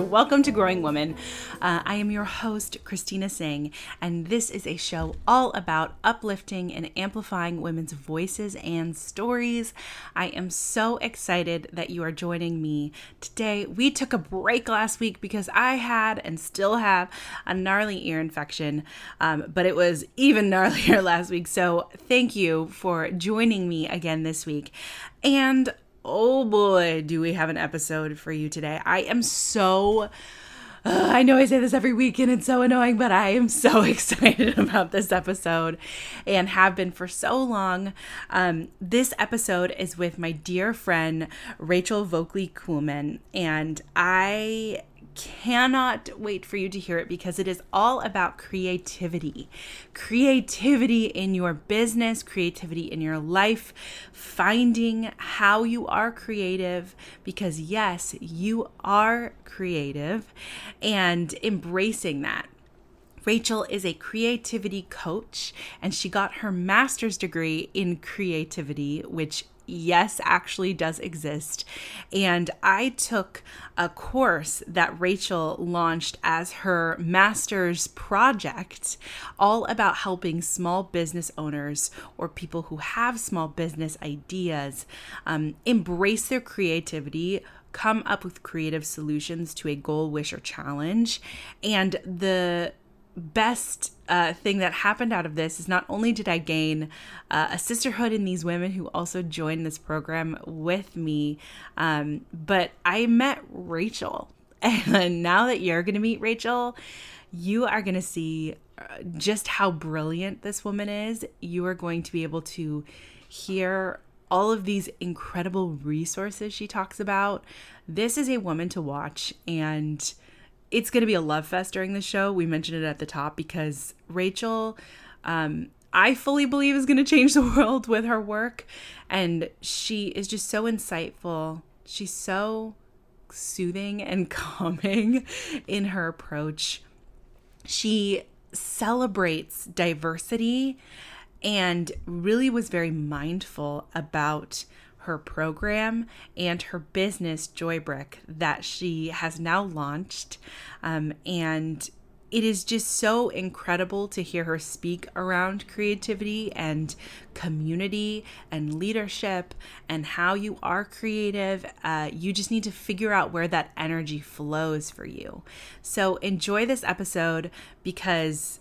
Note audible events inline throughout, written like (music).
Welcome to Growing Woman. Uh, I am your host, Christina Singh, and this is a show all about uplifting and amplifying women's voices and stories. I am so excited that you are joining me today. We took a break last week because I had and still have a gnarly ear infection, um, but it was even (laughs) gnarlier last week. So thank you for joining me again this week. And oh boy, do we have an episode for you today. I am so. Uh, I know I say this every week and it's so annoying, but I am so (laughs) excited about this episode and have been for so long. Um, this episode is with my dear friend Rachel Voegtli Kuhlman, and I cannot wait for you to hear it because it is all about creativity. Creativity in your business, creativity in your life, finding how you are creative because, yes, you are creative and embracing that. Rachel is a creativity coach and she got her master's degree in creativity, which yes, actually does exist. And I took a course that Rachel launched as her master's project, all about helping small business owners or people who have small business ideas um, embrace their creativity. Come up with creative solutions to a goal, wish, or challenge. And the best uh, thing that happened out of this is not only did I gain uh, a sisterhood in these women who also joined this program with me, um, but I met Rachel. (laughs) And now that you're going to meet Rachel, you are going to see uh, just how brilliant this woman is. You are going to be able to hear all of these incredible resources she talks about. This is a woman to watch and it's going to be a love fest during the show. We mentioned it at the top because Rachel, um, I fully believe, is going (laughs) to change the world with her work. And she is just so insightful. She's so soothing and (laughs) calming in her approach. She celebrates diversity and really was very mindful about her program and her business, Joybrick, that she has now launched. Um, and it is just so incredible to hear her speak around creativity and community and leadership and how you are creative. Uh, you just need to figure out where that energy flows for you. So enjoy this episode because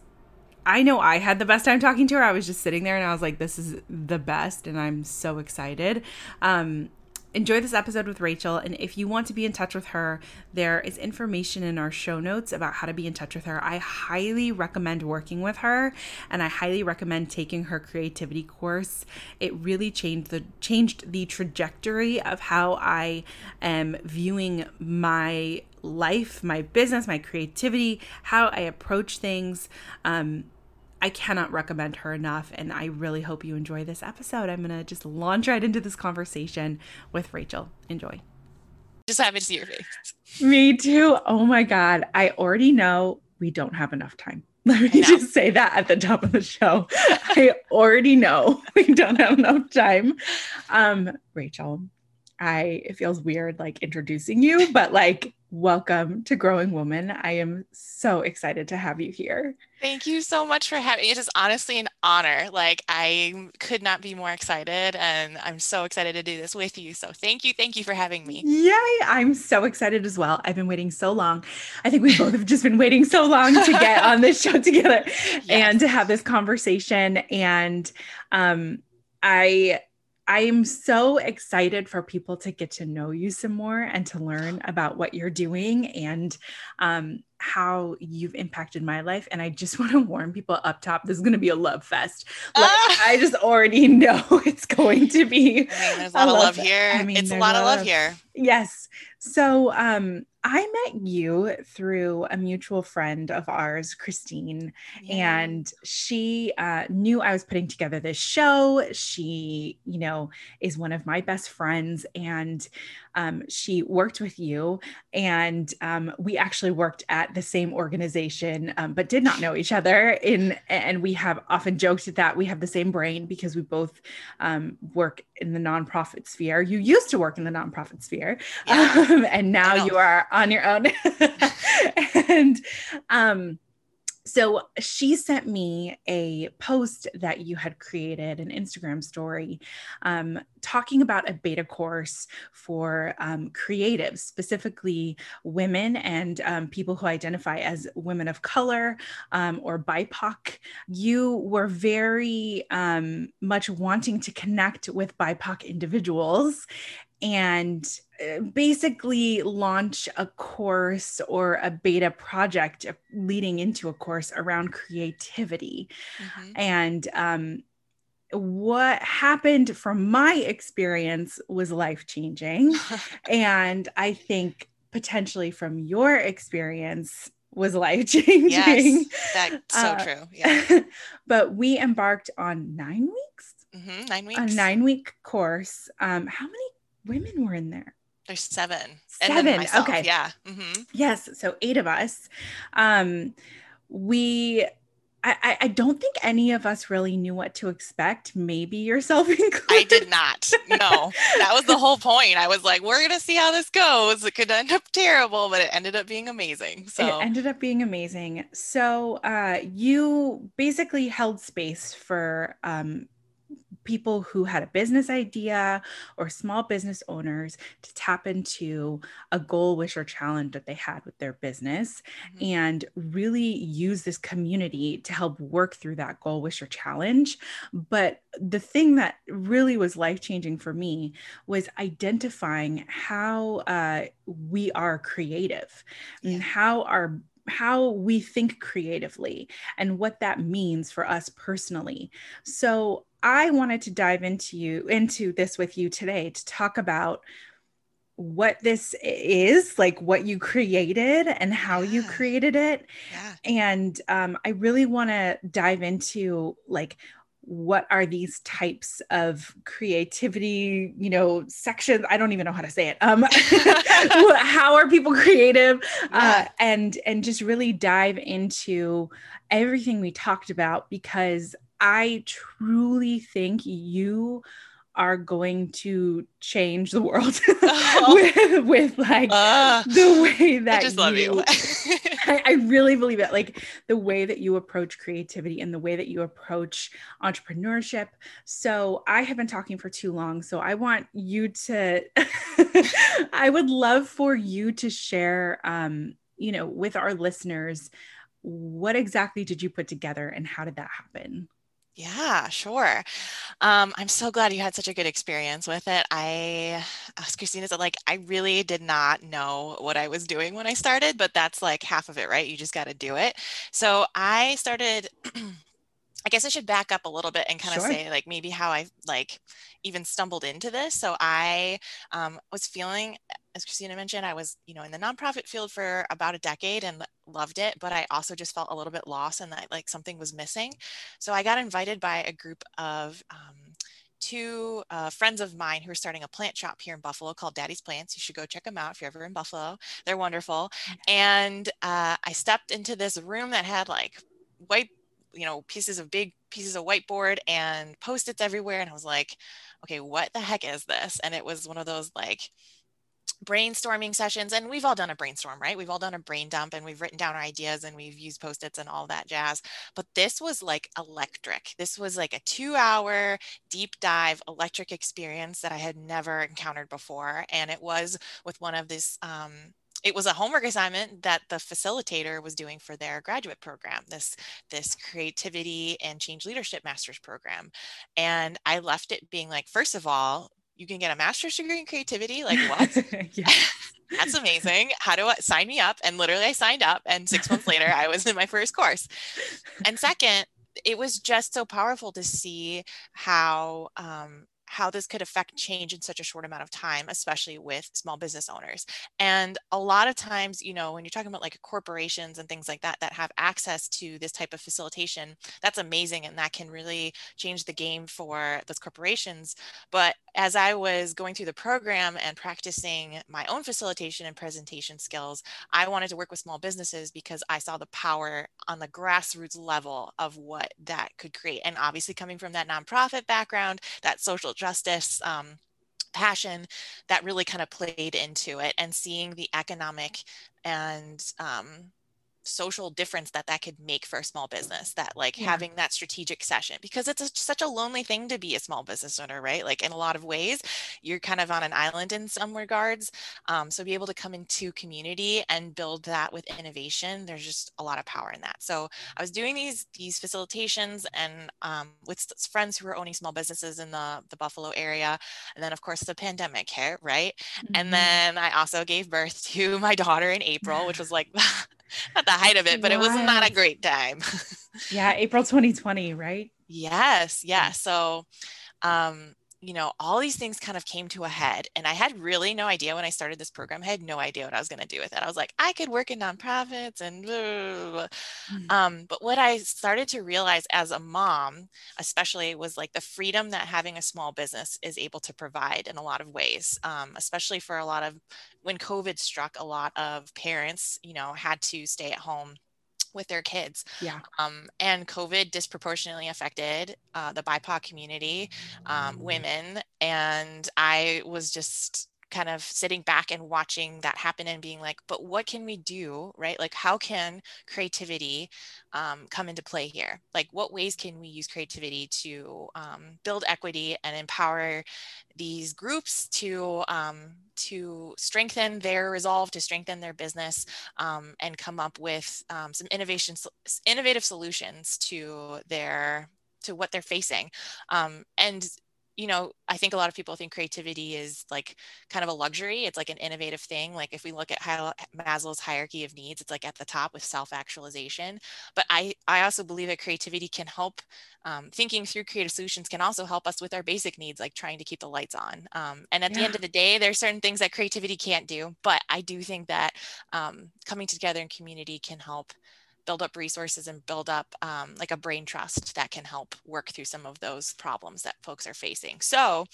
I know I had the best time talking to her. I was just sitting there and I was like, this is the best. And I'm so excited. Um, enjoy this episode with Rachel. And if you want to be in touch with her, there is information in our show notes about how to be in touch with her. I highly recommend working with her and I highly recommend taking her creativity course. It really changed the changed the trajectory of how I am viewing my life, my business, my creativity, how I approach things. Um, I cannot recommend her enough. And I really hope you enjoy this episode. I'm going to just launch right into this conversation with Rachel. Enjoy. Just happy to see your face. Me too. Oh my God. I already know we don't have enough time. (laughs) Let me just say that at the top of the show. I already know (laughs) we don't have enough time. Um, Rachel, I it feels weird like introducing you, but like welcome to Growing Woman. I am so excited to have you here. Thank you so much for having me. It is honestly an honor. Like I could not be more excited and I'm so excited to do this with you. So thank you. Thank you for having me. Yay. I'm so excited as well. I've been waiting so long. I think we both have just been waiting so long to get on this show together (laughs) yes. and to have this conversation. And um I I am so excited for people to get to know you some more and to learn about what you're doing and um, how you've impacted my life. And I just (laughs) want to warn people up top this is going to be a love fest. (laughs) Like, ah! I just already (laughs) know it's going to be. I mean, there's a lot a of love, love here. I mean, it's a lot of love here. Yes. So um, I met you through a mutual friend of ours, Christine, yeah. and she uh, knew I was putting together this show. She, you know, is one of my best friends, and um, she worked with you, and um, we actually worked at the same organization, um, but did not know each other. In and we have often joked that we have the same brain because we both um, work in the nonprofit sphere. You used to work in the nonprofit sphere, yeah. Um, and now you are on your own. (laughs) and um, so she sent me a post that you had created, an Instagram story, um, talking about a beta course for um, creatives, specifically women and um, people who identify as women of color um, or BIPOC. You were very um, much wanting to connect with BIPOC individuals and basically launch a course or a beta project leading into a course around creativity. Mm-hmm. And um, what happened from my experience was life changing. (laughs) and I think potentially from your experience was life changing. Yes, that's so uh, true. Yeah. (laughs) but we embarked on nine weeks. Mm-hmm, nine weeks. A nine week course. Um, how many women were in there? There's seven. Seven. Okay. Yeah. Mm-hmm. Yes. So eight of us. Um, we I, I don't think any of us really knew what to expect. Maybe yourself included. (laughs) I did not. No, that was the whole point. I was like, we're gonna see how this goes. It could end up terrible, but it ended up being amazing. So it ended up being amazing. So uh, you basically held space for um, people who had a business idea or small business owners to tap into a goal, wish, or challenge that they had with their business mm-hmm. and really use this community to help work through that goal, wish, or challenge. But the thing that really was life changing for me was identifying how uh, we are creative yeah. and how our how we think creatively and what that means for us personally. So I wanted to dive into you into this with you today to talk about what this is, like what you created and how yeah. you created it. Yeah. And um, I really want to dive into like what are these types of creativity you know sections i don't even know how to say it um (laughs) (laughs) how are people creative uh, yeah. uh, and and just really dive into everything we talked about because I truly think you are going to change the world (laughs) oh. with, with, like uh, the way that I just love you, you. (laughs) I, I, really believe that like the way that you approach creativity and the way that you approach entrepreneurship so i have been talking for too long so i want you to (laughs) i would love for you to share um you know with our listeners what exactly did you put together and how did that happen yeah, sure. Um, I'm so glad you had such a good experience with it. I, as Christina said, like, I really did not know what I was doing when I started, but that's like half of it, right? You just got to do it. So I started. (clears throat) I guess I should back up a little bit and kind sure. of say like maybe how I like even stumbled into this. So I um, was feeling as Christina mentioned, I was, you know, in the nonprofit field for about a decade and loved it, but I also just felt a little bit lost and that like something was missing. So I got invited by a group of um, two uh, friends of mine who are starting a plant shop here in Buffalo called Daddy's Plants. You should go check them out if you're ever in Buffalo. They're wonderful. And uh, I stepped into this room that had like white, you know, pieces of big pieces of whiteboard and post-its everywhere. And I was like, okay, what the heck is this? And it was one of those like, brainstorming sessions and we've all done a brainstorm right we've all done a brain dump and we've written down our ideas and we've used post-its and all that jazz but this was like electric this was like a two hour deep dive electric experience that i had never encountered before and it was with one of this um, it was a homework assignment that the facilitator was doing for their graduate program this this creativity and change leadership master's program and i left it being like first of all you can get a master's degree in creativity. Like what? (laughs) (laughs) That's amazing. How do I sign me up? And literally I signed up and six months later I was in my first course. And second, it was just so powerful to see how um, how this could affect change in such a short amount of time, especially with small business owners. And a lot of times, you know, when you're talking about like corporations and things like that that have access to this type of facilitation, that's amazing and that can really change the game for those corporations. But as I was going through the program and practicing my own facilitation and presentation skills, I wanted to work with small businesses because I saw the power on the grassroots level of what that could create. And obviously, coming from that nonprofit background, that social justice um, passion, that really kind of played into it, and seeing the economic and um, social difference that that could make for a small business that like yeah. having that strategic session because it's a, such a lonely thing to be a small business owner right like in a lot of ways you're kind of on an island in some regards um, so be able to come into community and build that with innovation there's just a lot of power in that so i was doing these these facilitations and um, with friends who were owning small businesses in the the buffalo area and then of course the pandemic hit right mm-hmm. and then i also gave birth (laughs) to my daughter in april which was like (laughs) (laughs) at the height of it, but it was not a great time. (laughs) yeah, April 2020, right? Yes, yeah. So um you know, all these things kind of came to a head. And I had really no idea when I started this program. I had no idea what I was going to do with it. I was like, I could work in nonprofits and blah, blah, blah. Mm. Um, but what I started to realize as a mom, especially, was like the freedom that having a small business is able to provide in a lot of ways, um, especially for a lot of when COVID struck, a lot of parents, you know, had to stay at home with their kids. Yeah. Um, and COVID disproportionately affected uh, the BIPOC community, um, women. And I was just kind of sitting back and watching that happen and being like, but what can we do, right? Like, how can creativity um, come into play here? Like, what ways can we use creativity to um, build equity and empower these groups to um, to strengthen their resolve, to strengthen their business, um, and come up with um, some innovation, innovative solutions to their to what they're facing. Um, and you know, I think a lot of people think creativity is like kind of a luxury. It's like an innovative thing. Like if we look at Maslow's hierarchy of needs, it's like at the top with self-actualization. But I, I also believe that creativity can help. Um, thinking through creative solutions can also help us with our basic needs, like trying to keep the lights on. Um, and at yeah. the end of the day, there's certain things that creativity can't do. But I do think that um, coming together in community can help build up resources and build up um, like a brain trust that can help work through some of those problems that folks are facing. So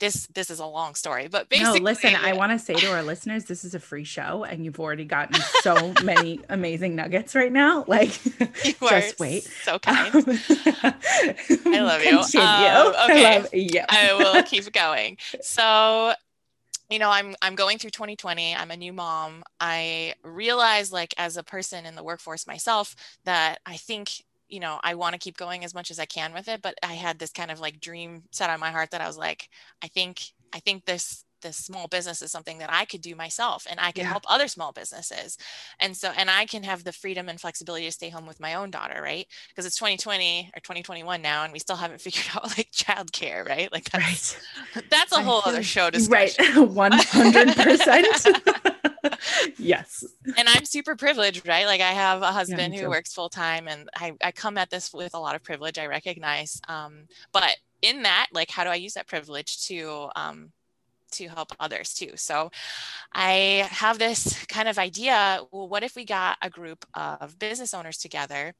this this is a long story, but basically, no. Listen, I want to say to our (laughs) listeners, this is a free show, and you've already gotten so many amazing nuggets right now. Like, (laughs) just wait. So kind. Um, (laughs) I love you. Continue. Um, okay. I love you. I will keep going. So you know i'm i'm going through 2020 i'm a new mom. I realize like as a person in the workforce myself that i think you know i want to keep going as much as i can with it but i had this kind of like dream set on my heart that i was like i think i think this this small business is something that I could do myself and I can yeah. help other small businesses. And so, and I can have the freedom and flexibility to stay home with my own daughter, right? Because it's 2020 or 2021 now, and we still haven't (laughs) figured out like childcare, right? Like that's, right. (laughs) that's a whole other show discussion. Right. 100%. (laughs) yes. And I'm super privileged, right? Like I have a husband yeah, who works full time and I, I come at this with a lot of privilege, I recognize. Um, but in that, like, how do I use that privilege to, um, to help others too. So I have this kind of idea well, what if we got a group of business owners together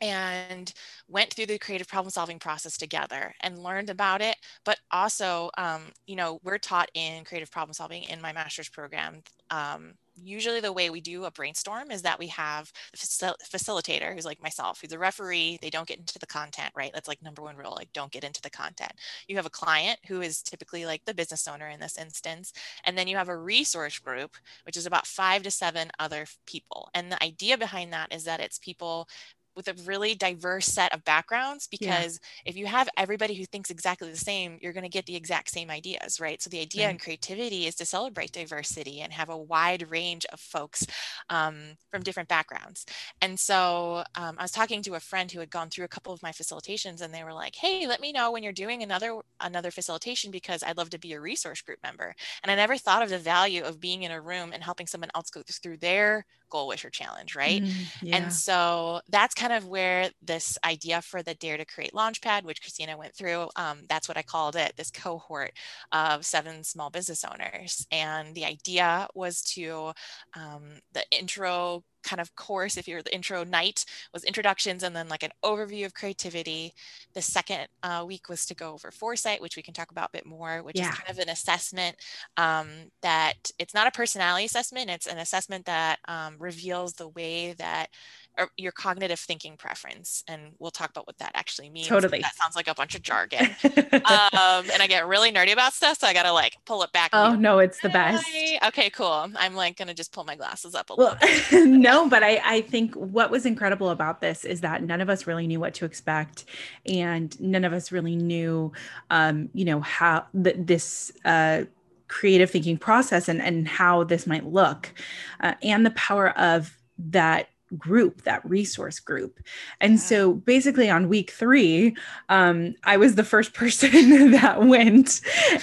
and went through the creative problem solving process together and learned about it but also um, you know we're taught in creative problem solving in my master's program um, usually the way we do a brainstorm is that we have a facil- facilitator who's like myself who's a referee. They don't get into the content right? That's like number one rule like don't get into the content. You have a client who is typically like the business owner in this instance and then you have a resource group which is about five to seven other people. And the idea behind that is that it's people with a really diverse set of backgrounds because yeah. if you have everybody who thinks exactly the same you're going to get the exact same ideas right so the idea right. in creativity is to celebrate diversity and have a wide range of folks um, from different backgrounds and so um, i was talking to a friend who had gone through a couple of my facilitations and they were like hey let me know when you're doing another another facilitation because i'd love to be a resource group member and i never thought of the value of being in a room and helping someone else go through their goal wish or challenge right? Mm, yeah. and so that's kind of where this idea for the dare to create launchpad which christina went through um, that's what i called it this cohort of seven small business owners. And the idea was to um, the intro kind of course, if you're the intro night, was introductions and then like an overview of creativity. The second uh, week was to go over FourSight, which we can talk about a bit more, which yeah. is kind of an assessment um, that it's not a personality assessment, it's an assessment that um, reveals the way that your cognitive thinking preference and we'll talk about what that actually means totally. that sounds like a bunch of jargon. (laughs) Um, and i get really nerdy about stuff so i gotta like pull it back oh no it's the best. Okay cool. I'm like gonna just pull my glasses up a well, little (laughs) no but I, I think what was incredible about this is that none of us really knew what to expect and none of us really knew um, you know how th- this uh, creative thinking process and, and how this might look uh, and the power of that group, that resource group. And so basically on week three, um, I was the first (laughs) person that went.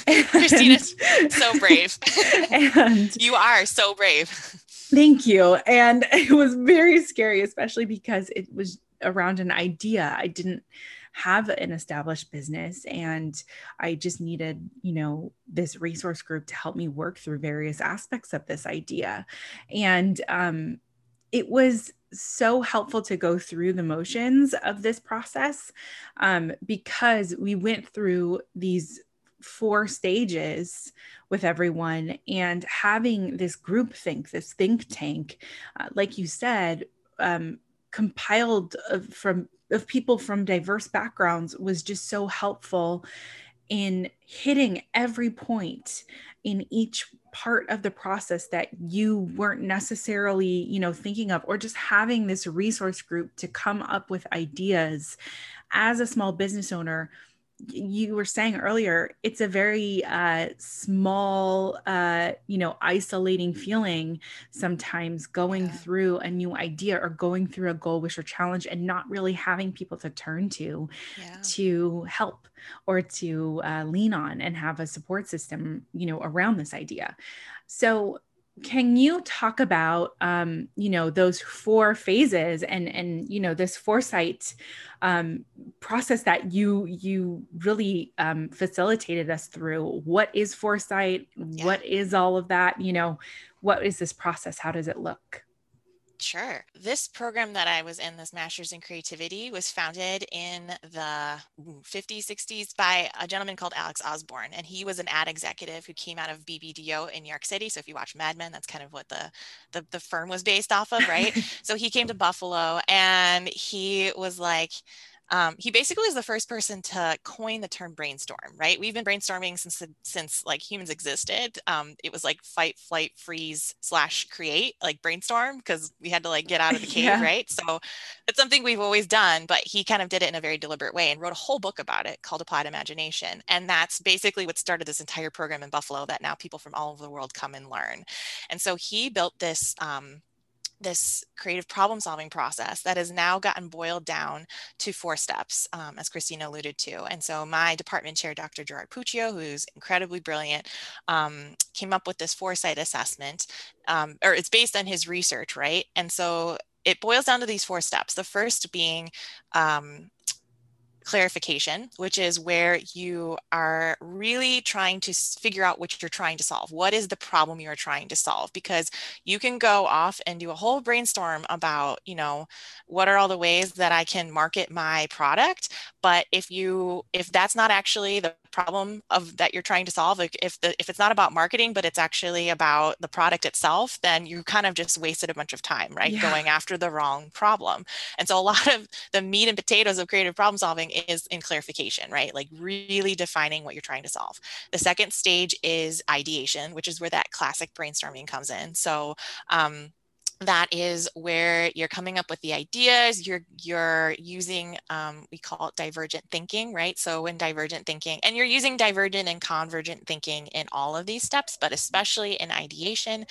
And, Christina's so brave. (laughs) (laughs) and you are so brave. Thank you. And it was very scary, especially because it was around an idea. I didn't have an established business and I just needed, you know, this resource group to help me work through various aspects of this idea. And um, it was so helpful to go through the motions of this process um, because we went through these four stages with everyone and having this group think this think tank uh, like you said um, compiled of, from of people from diverse backgrounds was just so helpful in hitting every point in each part of the process that you weren't necessarily you know thinking of or just having this resource group to come up with ideas. As a small business owner you were saying earlier it's a very uh, small uh, you know isolating feeling sometimes going yeah. through a new idea or going through a goal wish or challenge and not really having people to turn to yeah. to help or to uh, lean on and have a support system you know around this idea so can you talk about um, you know those four phases and and you know this FourSight um, process that you you really um, facilitated us through? What is FourSight? Yeah. what is all of that? You know what is this process? How does it look Sure. This program that I was in, this Masters in Creativity, was founded in the 50s, 60s by a gentleman called Alex Osborn. And he was an ad executive who came out of BBDO in New York City. So if you watch Mad Men, that's kind of what the, the, the firm was based off of, right? (laughs) so he came to Buffalo and he was like, um, he basically is the first person to coin the term brainstorm, right? We've been brainstorming since since like humans existed. Um, it was like fight, flight, freeze slash create, like brainstorm, because we had to like get out of the (laughs) cave, yeah. right? So it's something we've always done, but he kind of did it in a very deliberate way and wrote a whole book about it called Applied Imagination. And that's basically what started this entire program in Buffalo that now people from all over the world come and learn. And so he built this um, this creative problem solving process that has now gotten boiled down to four steps, um, as Christina alluded to. And so my department chair, Dr. Gerard Puccio, who's incredibly brilliant, um, came up with this FourSight assessment, um, or it's based on his research, right? And so it boils down to these four steps. The first being um, clarification, which is where you are really trying to figure out what you're trying to solve. What is the problem you're trying to solve? Because you can go off and do a whole brainstorm about, you know, what are all the ways that I can market my product. But if you, if that's not actually the problem of that you're trying to solve if the if it's not about marketing but it's actually about the product itself then you kind of just wasted a bunch of time right yeah. going after the wrong problem. And so a (laughs) lot of the meat and potatoes of creative problem solving is in clarification right like really defining what you're trying to solve. The second stage is ideation which is where that classic brainstorming comes in. So um, that is where you're coming up with the ideas you're you're using um, we call it divergent thinking right? So in divergent thinking and you're using divergent and convergent thinking in all of these steps but especially in ideation.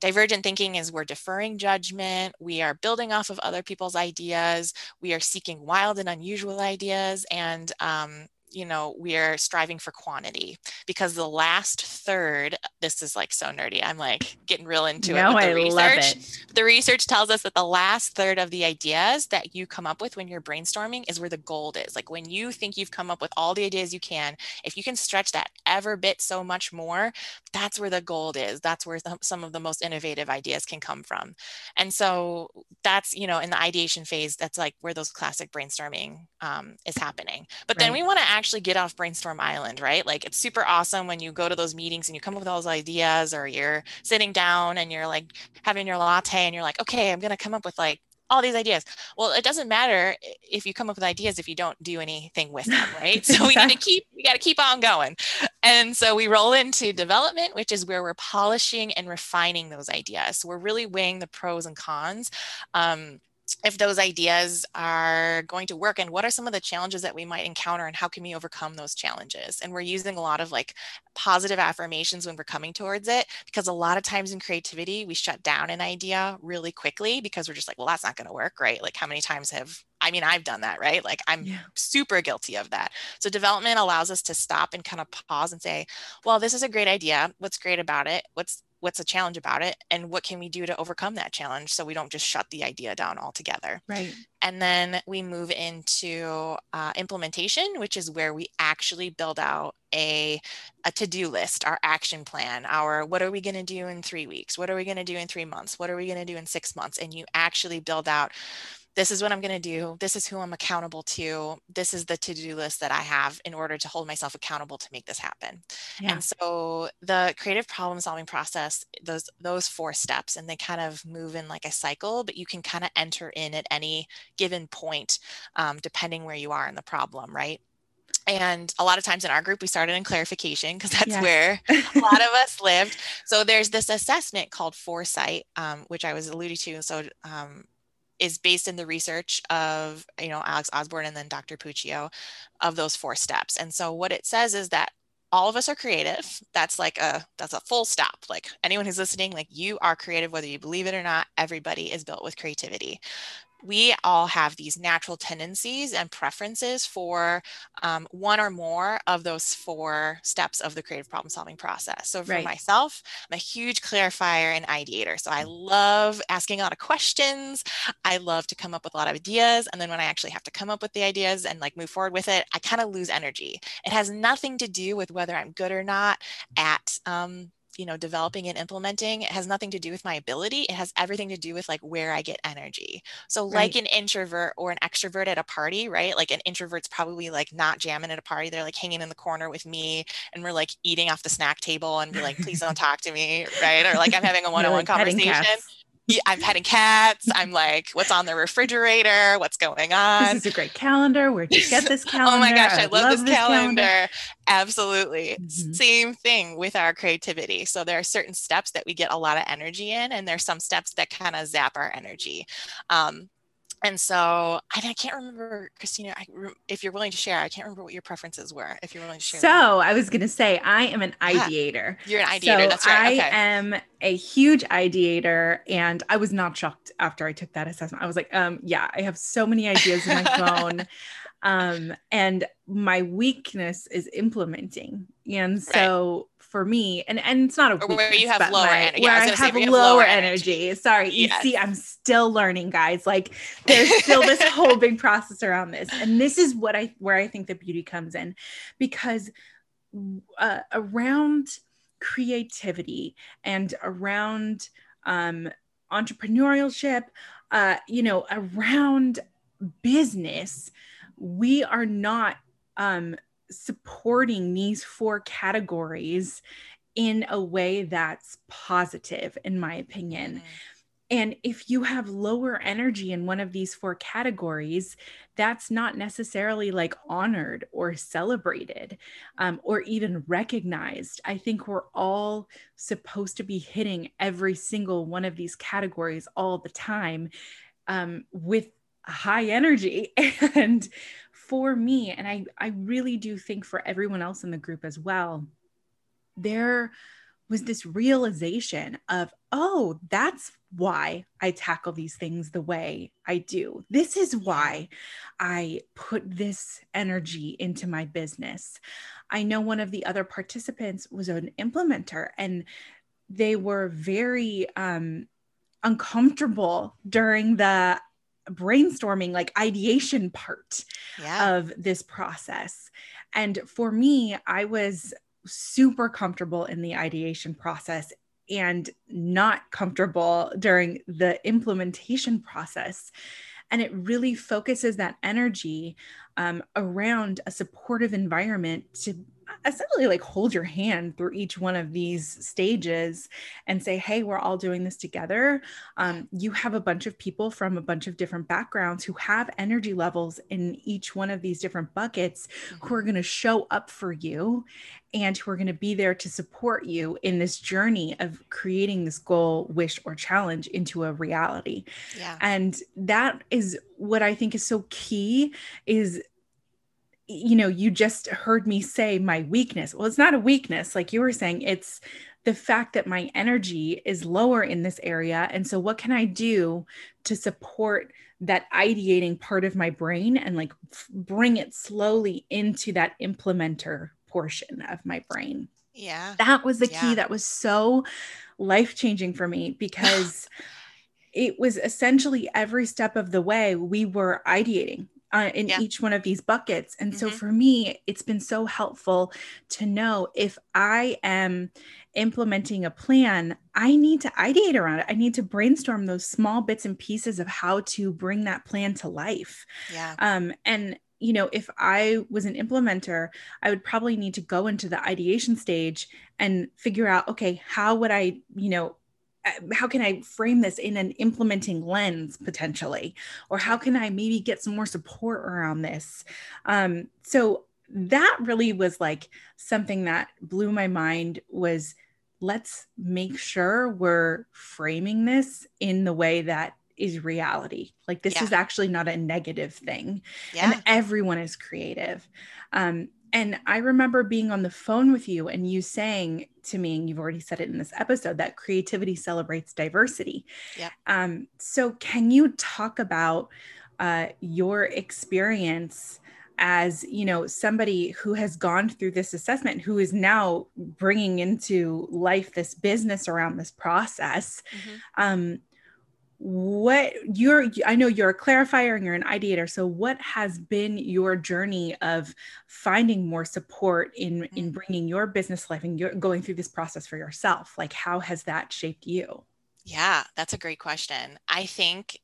Divergent thinking is we're deferring judgment we are building off of other people's ideas we are seeking wild and unusual ideas and um, you know, we're striving for quantity because the last third, this is like so nerdy. I'm like getting real into no, it. With the I research. love it. The research tells us that the last third of the ideas that you come up with when you're brainstorming is where the gold is. Like when you think you've come up with all the ideas you can, if you can stretch that ever bit so much more, that's where the gold is. That's where the, some of the most innovative ideas can come from. And so that's, you know, in the ideation phase, that's like where those classic brainstorming um, is happening. But right. then we want to actually get off brainstorm island, right? Like it's super awesome when you go to those meetings and you come up with all those ideas or you're sitting down and you're like having your latte and you're like, okay, I'm going to come up with like all these ideas. Well, it doesn't matter if you come up with ideas if you don't do anything with them, (laughs) right? So we need to keep we got to keep on going. And so we roll into development, which is where we're polishing and refining those ideas. So we're really weighing the pros and cons. Um, if those ideas are going to work and what are some of the challenges that we might encounter and how can we overcome those challenges and we're using a lot of like positive affirmations when we're coming towards it because a lot of times in creativity we shut down an idea really quickly because we're just like well that's not going to work right like how many times have I mean, I've done that, right? Like I'm yeah. super guilty of that. So development allows us to stop and kind of pause and say, well, this is a great idea. What's great about it? What's what's a challenge about it and what can we do to overcome that challenge so we don't just shut the idea down altogether. Right. And then we move into uh, implementation which is where we actually build out a, a to-do list our action plan our what are we going to do in three weeks? What are we going to do in three months? What are we going to do in six months? And you actually build out this is what I'm going to do. This is who I'm accountable to. This is the to do list that I have in order to hold myself accountable to make this happen. Yeah. And so the creative problem solving process, those those four steps, and they kind of move in like a cycle, but you can kind of enter in at any given point, um, depending where you are in the problem, right? And a lot of times in our group, we started in clarification because (laughs) that's yes. where a lot of us lived. So there's this assessment called FourSight, um, which I was alluding to. So um, is based in the research of you know Alex Osborn and then Dr. Puccio of those four steps. And so what it says is that all of us are creative. That's like a that's a full stop. Like anyone who's listening, like you are creative whether you believe it or not. Everybody is built with creativity we all have these natural tendencies and preferences for um, one or more of those four steps of the creative problem solving process. So for right. myself, I'm a huge clarifier and ideator. So I love asking a lot of questions. I love to come up with a lot of ideas. And then when I actually have to come up with the ideas and like move forward with it, I kind of lose energy. It has nothing to do with whether I'm good or not at um, you know developing and implementing it has nothing to do with my ability it has everything to do with like where i get energy. So right. like an introvert or an extrovert at a party right like an introvert's probably like not jamming at a party they're like hanging in the corner with me and we're like eating off the snack table and be like please don't talk to me right or like i'm having a (laughs) one-on-one conversation yeah, I'm petting cats. I'm like, what's on the refrigerator? What's going on? This is a great calendar. Where'd you get this calendar? (laughs) oh my gosh, I, I love, love, this, this calendar. calendar. Absolutely. Mm-hmm. Same thing with our creativity. So there are certain steps that we get a lot of energy in, and there's some steps that kind of zap our energy. Um, and so I, can't remember, Christina, I, if you're willing to share, I can't remember what your preferences were. If you're willing to share. So them. I was going to say, I am an ideator. You're an ideator. So that's right. I okay. am a huge ideator. And I was not shocked after I took that assessment. I was like, um, yeah, I have so many ideas in my (laughs) phone. um, and my weakness is implementing. And so for me, and and it's not a or where you have lower my, energy. Where I, I have, say, lower, lower energy. energy. Sorry, yes. you see, I'm still learning, guys. Like there's still this (laughs) whole big process around this, and this is what I where I think the beauty comes in, because uh, around creativity and around um, entrepreneurship, uh, you know, around business, we are not um, supporting these four categories in a way that's positive, in my opinion. Mm-hmm. And if you have lower energy in one of these four categories, that's not necessarily like honored or celebrated um, or even recognized. I think we're all supposed to be hitting every single one of these categories all the time um, with high energy. (laughs) And for me, and I, I really do think for everyone else in the group as well, there was this realization of, oh, that's why I tackle these things the way I do. This is why I put this energy into my business. I know one of the other participants was an implementer and they were very um, uncomfortable during the brainstorming, like ideation part yeah. of this process. And for me, I was super comfortable in the ideation process and not comfortable during the implementation process. And it really focuses that energy um, around a supportive environment to essentially like hold your hand through each one of these stages and say hey we're all doing this together um, you have a bunch of people from a bunch of different backgrounds who have energy levels in each one of these different buckets mm-hmm. who are going to show up for you and who are going to be there to support you in this journey of creating this goal wish or challenge into a reality yeah. and that is what i think is so key is you know, you just heard me say my weakness. Well, it's not a weakness, like you were saying, it's the fact that my energy is lower in this area. And so, what can I do to support that ideating part of my brain and like bring it slowly into that implementer portion of my brain? Yeah. That was the yeah. key. That was so life changing for me because. (sighs) it was essentially every step of the way we were ideating uh, in yeah. each one of these buckets. And mm-hmm. so for me, it's been so helpful to know if I am implementing a plan, I need to ideate around it. I need to brainstorm those small bits and pieces of how to bring that plan to life. Yeah. Um, and you know, if I was an implementer, I would probably need to go into the ideation stage and figure out, okay, how would I, you know, how can I frame this in an implementing lens potentially? Or how can I maybe get some more support around this? Um, so that really was like something that blew my mind was let's make sure we're framing this in the way that is reality. Like this yeah. is actually not a negative thing. Yeah. And everyone is creative. Um, and I remember being on the phone with you and you saying to me, and you've already said it in this episode, that creativity celebrates diversity. Yeah. Um, so, can you talk about uh, your experience as you know somebody who has gone through this assessment, who is now bringing into life this business around this process? Mm-hmm. Um, what you're i know you're a clarifier and you're an ideator so what has been your journey of finding more support in in mm. bringing your business life and you're going through this process for yourself like how has that shaped you yeah that's a great question i think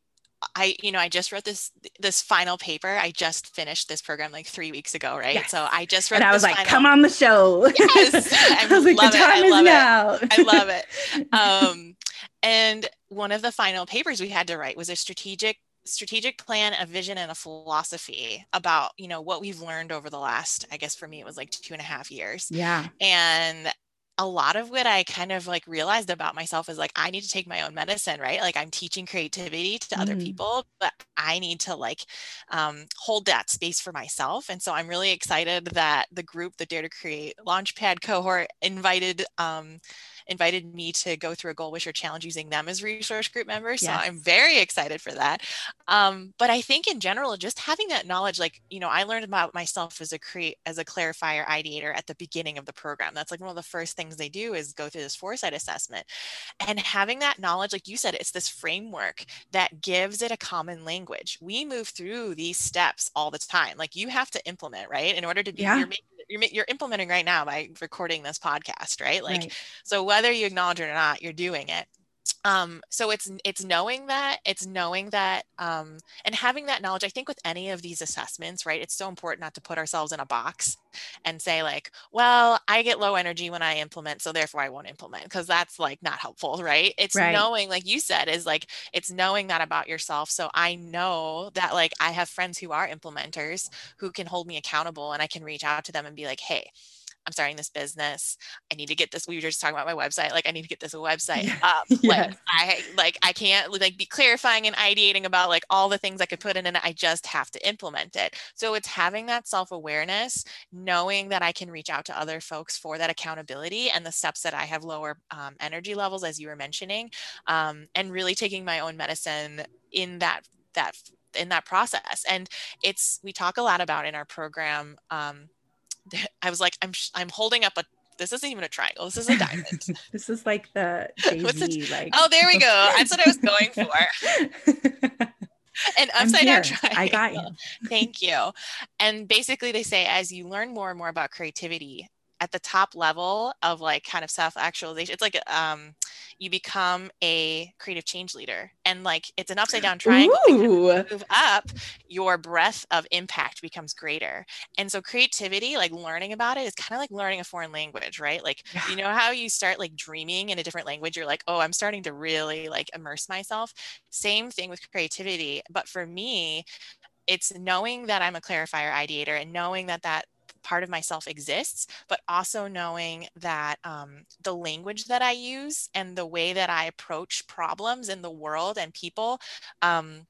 I, you know, I just wrote this this final paper. I just finished this program like three weeks ago, right? Yes. So I just wrote. And I was like, final... "Come on the show!" Yes, I, (laughs) I was like, "The time it. is now." I love it. (laughs) Um, and one of the final papers we had to write was a strategic strategic plan a vision and a philosophy about you know what we've learned over the last i guess for me it was like two and a half years yeah and a lot of what I kind of like realized about myself is like I need to take my own medicine, right? Like I'm teaching creativity to mm. other people, but I need to like um, hold that space for myself. And so I'm really excited that the group, the Dare to Create Launchpad cohort, invited um, invited me to go through a goal wisher challenge using them as resource group members. Yes. So I'm very excited for that. Um, but I think in general, just having that knowledge, like, you know, I learned about myself as a create as a clarifier ideator at the beginning of the program. That's like one of the first things they do is go through this FourSight assessment. And having that knowledge, like you said, it's this framework that gives it a common language. We move through these steps all the time. Like you have to implement, right? In order to be yeah. you're making you're, you're implementing right now by recording this podcast right like right. so whether you acknowledge it or not you're doing it um, so it's it's knowing that it's knowing that um, and having that knowledge i think with any of these assessments right it's so important not to put ourselves in a box and say like well i get low energy when i implement so therefore i won't implement because that's like not helpful right it's right. knowing like you said is like it's knowing that about yourself so i know that like i have friends who are implementers who can hold me accountable and i can reach out to them and be like hey I'm starting this business. I need to get this. We were just talking about my website. Like I need to get this website up. (laughs) Yes. Like I like I can't like be clarifying and ideating about like all the things I could put in and I just have to implement it. So it's having that self-awareness, knowing that I can reach out to other folks for that accountability and the steps that I have lower um, energy levels, as you were mentioning, um, and really taking my own medicine in that that in that process. And it's we talk a lot about in our program. Um, (laughs) I was like, I'm sh- I'm holding up a. This isn't even a triangle. This is a diamond. (laughs) this is like the (laughs) Jay-Z, like oh, there we go. That's what I was going for. An upside down triangle. I got you. Thank you. And basically, they say as you learn more and more about creativity at the top level of like kind of self actualization, it's like um, you become a creative change leader. And like it's an upside down triangle. move up, your breadth of impact becomes greater. And so creativity, like learning about it, is kind of like learning a foreign language, right? Like Yeah. you know how you start like dreaming in a different language, you're like, oh, I'm starting to really like immerse myself. Same thing with creativity. But for me, it's knowing that I'm a clarifier ideator and knowing that that part of myself exists, but also knowing that um, the language that I use and the way that I approach problems in the world and people, um,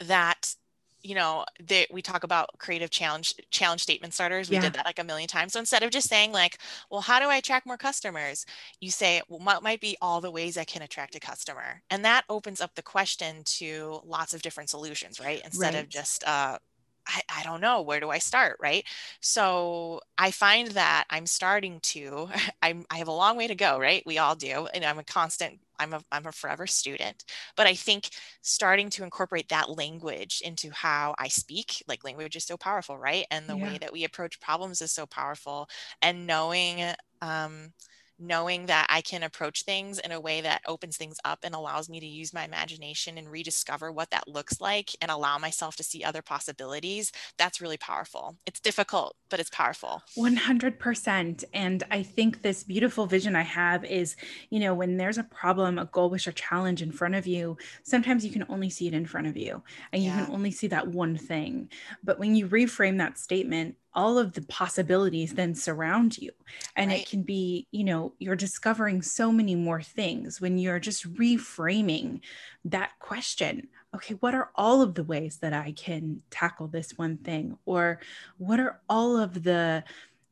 that you know that we talk about creative challenge challenge statement starters. We Yeah. did that like a million times. So instead of just saying like well how do i attract more customers? you say well what might be all the ways i can attract a customer. And that opens up the question to lots of different solutions right? Instead Right. of just uh I, I don't know where do i start right? So i find that i'm starting to (laughs) I'm, i have a long way to go right? We all do and i'm a constant i'm a, I'm a forever student but i think starting to incorporate that language into how i speak like language is so powerful right? And the Yeah. way that we approach problems is so powerful and knowing um, knowing that I can approach things in a way that opens things up and allows me to use my imagination and rediscover what that looks like and allow myself to see other possibilities, that's really powerful. It's difficult, but it's powerful. 100%. And I think this beautiful vision I have is, you know, when there's a problem, a goal, wish, or challenge in front of you, sometimes you can only see it in front of you and you Yeah. can only see that one thing. But when you reframe that statement, all of the possibilities then surround you. And Right. it can be, you know, you're discovering so many more things when you're just reframing that question. Okay, what are all of the ways that I can tackle this one thing? Or what are all of the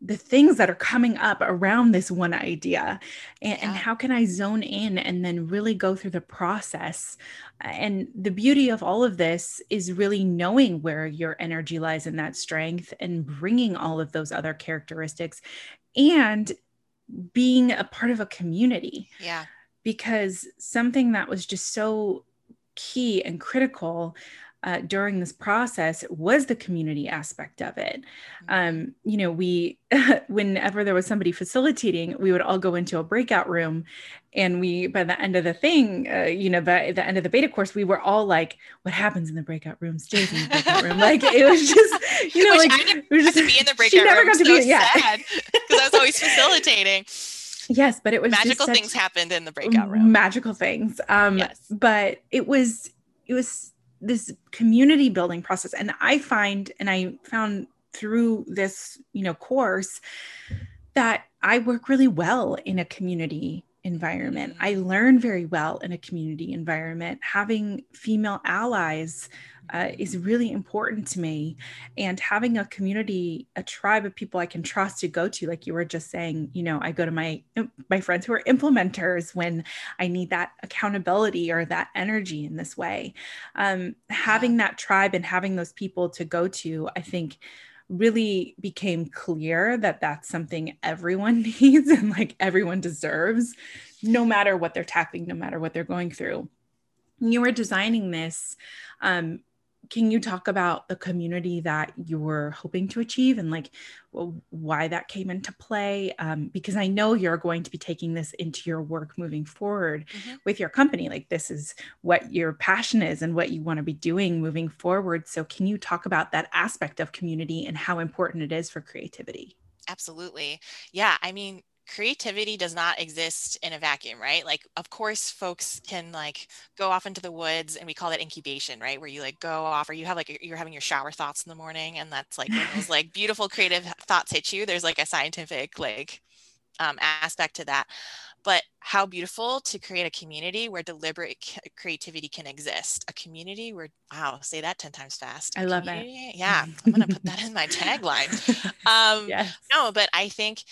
the things that are coming up around this one idea and, and how can i zone in and then really go through the process? And the beauty of all of this is really knowing where your energy lies in that strength and bringing all of those other characteristics and being a part of a community. Yeah. because something that was just so key and critical uh, during this process was the community aspect of it. Um, you know, we, (laughs) whenever there was somebody facilitating, we would all go into a breakout room, and we, by the end of the thing, uh, you know, by the end of the beta course, we were all like, "What happens in the breakout room stays in the breakout room." (laughs) Like it was just, (laughs) you know, Which like I was got to just- be in the breakout room. she never room. got to so be, yeah. sad because I was always facilitating. Yes, but it was just Magical things happened in the breakout room. magical things um Yes. but it was it was this community building process. And i find and i found through this you know course that i work really well in a community environment. Mm-hmm. I learn very well in a community environment. Having female allies uh, is really important to me. And having a community a tribe of people i can trust to go to like you were just saying you know i go to my my friends who are implementers when i need that accountability or that energy in this way. Um, having that tribe and having those people to go to i think really became clear that that's something everyone (laughs) needs and like everyone deserves no matter what they're tackling no matter what they're going through. You were designing this um, can you talk about the community that you were hoping to achieve and like well, why that came into play um, because i know you're going to be taking this into your work moving forward Mhm. with your company like this is what your passion is and what you want to be doing moving forward so can you talk about that aspect of community and how important it is for creativity Absolutely. Yeah. I mean, creativity does not exist in a vacuum, right? Like, of course, folks can like go off into the woods and we call it incubation, right? Where you like go off or you have like, you're having your shower thoughts in the morning and that's like when those like beautiful creative thoughts hit you. There's like a scientific like um, aspect to that but how beautiful to create a community where deliberate creativity can exist a community where wow say that 10 times fast i love community, that yeah i'm gonna put that (laughs) in my tagline um yes. no but i think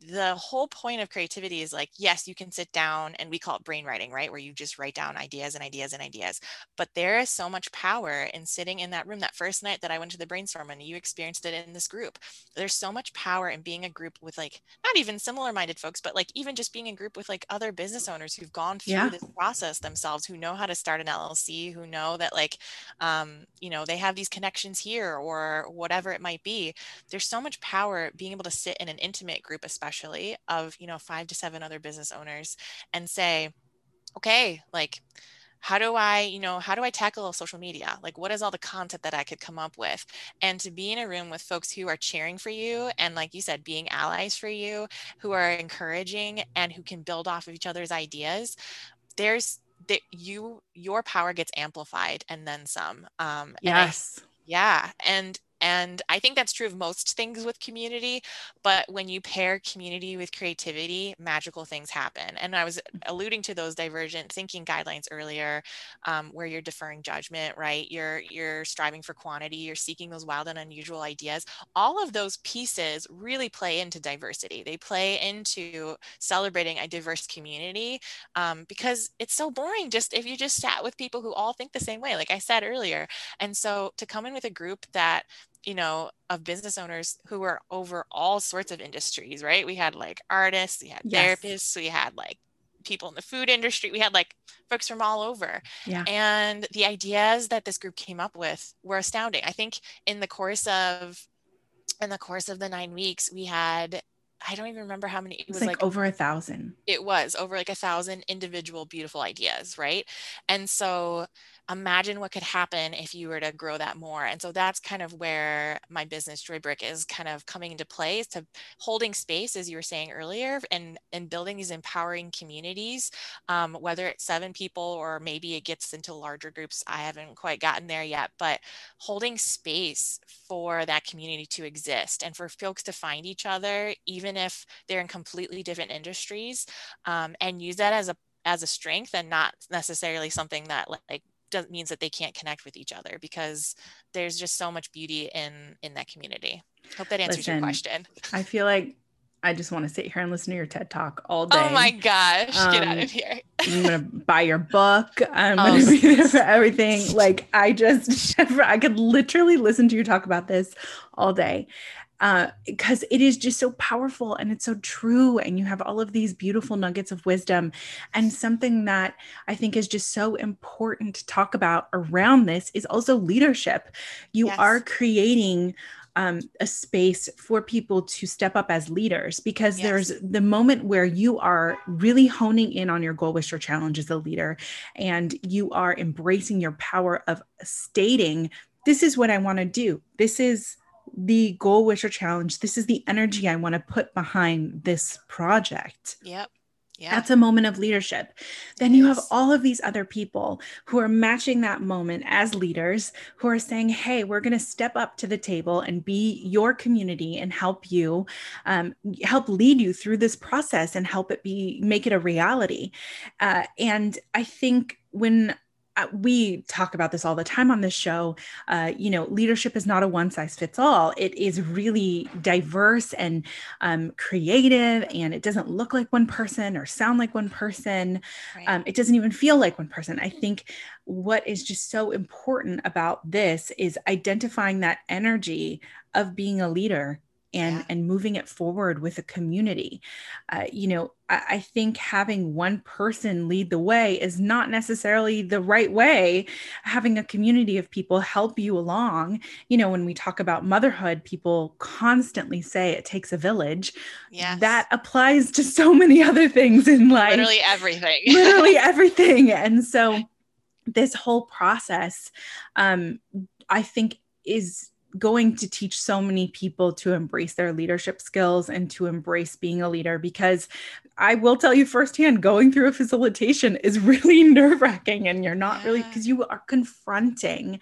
the whole point of creativity is like yes you can sit down and we call it brainwriting right? Where you just write down ideas and ideas and ideas. But there is so much power in sitting in that room that first night that i went to the brainstorm and you experienced it in this group. There's so much power in being a group with like not even similar minded folks but like even just being a group with like other business owners who've gone through yeah. this process themselves who know how to start an llc who know that like um, you know they have these connections here or whatever it might be. There's so much power being able to sit in an intimate group especially especially of you know five to seven other business owners and say okay like how do i you know how do i tackle social media? Like what is all the content that i could come up with? And to be in a room with folks who are cheering for you and like you said being allies for you who are encouraging and who can build off of each other's ideas there's that you your power gets amplified and then some um yes I, yeah and and I think that's true of most things with community. But when you pair community with creativity, magical things happen. And I was alluding to those divergent thinking guidelines earlier, um, where you're deferring judgment, right? You're you're striving for quantity. You're seeking those wild and unusual ideas. All of those pieces really play into diversity. They play into celebrating a diverse community um, because it's so boring. Just if you just sat with people who all think the same way, like I said earlier. And so to come in with a group that you know, of business owners who were over all sorts of industries, right? We had like artists, we had yes. therapists, we had like people in the food industry, we had like folks from all over. Yeah. And the ideas that this group came up with were astounding. I think in the course of in the course of the nine weeks, we had I don't even remember how many. It, it was, like, like, over a thousand. It was over like a thousand individual beautiful ideas, right? And so imagine what could happen if you were to grow that more. And so that's kind of where my business Joybrick is kind of coming into play is to holding space, as you were saying earlier, and, and building these empowering communities, um, whether it's seven people or maybe it gets into larger groups. I haven't quite gotten there yet, but holding space for that community to exist and for folks to find each other, even if they're in completely different industries, um, and use that as a as a strength and not necessarily something that like does, means that they can't connect with each other because there's just so much beauty in in that community. Hope that answers Listen, your question. I feel like I just want to sit here and listen to your TED talk all day. Oh my gosh, um, get out of here. I'm gonna buy your book. I'm oh, gonna (laughs) be there for everything. Like I just (laughs) I could literally listen to you talk about this all day because uh, it is just so powerful and it's so true. And you have all of these beautiful nuggets of wisdom. And something that I think is just so important to talk about around this is also leadership. You yes. are creating um, a space for people to step up as leaders because yes. there's the moment where you are really honing in on your goal, wish, or challenge as a leader, and you are embracing your power of stating, This is what I want to do. This is the goal wisher challenge this is the energy i want to put behind this project yep yeah. That's a moment of leadership. Then you have all of these other people who are matching that moment as leaders who are saying, Hey, we're going to step up to the table and be your community and help you, um, help lead you through this process and help it be, make it a reality. Uh, and I think when we talk about this all the time on this show. Uh, you know, leadership is not a one size fits all. It is really diverse and um, creative, and it doesn't look like one person or sound like one person. Right. Um, it doesn't even feel like one person. I think what is just so important about this is identifying that energy of being a leader and yeah. and moving it forward with a community. Uh, you know I, I, think having one person lead the way is not necessarily the right way. Having a community of people help you along. You know when we talk about motherhood people constantly say it takes a village. Yeah that applies to so many (laughs) other things in life. Literally everything. (laughs) Literally everything. And so this whole process um i think is going to teach so many people to embrace their leadership skills and to embrace being a leader because I will tell you firsthand going through a facilitation is (laughs) really nerve wracking and you're not yeah. really because you are confronting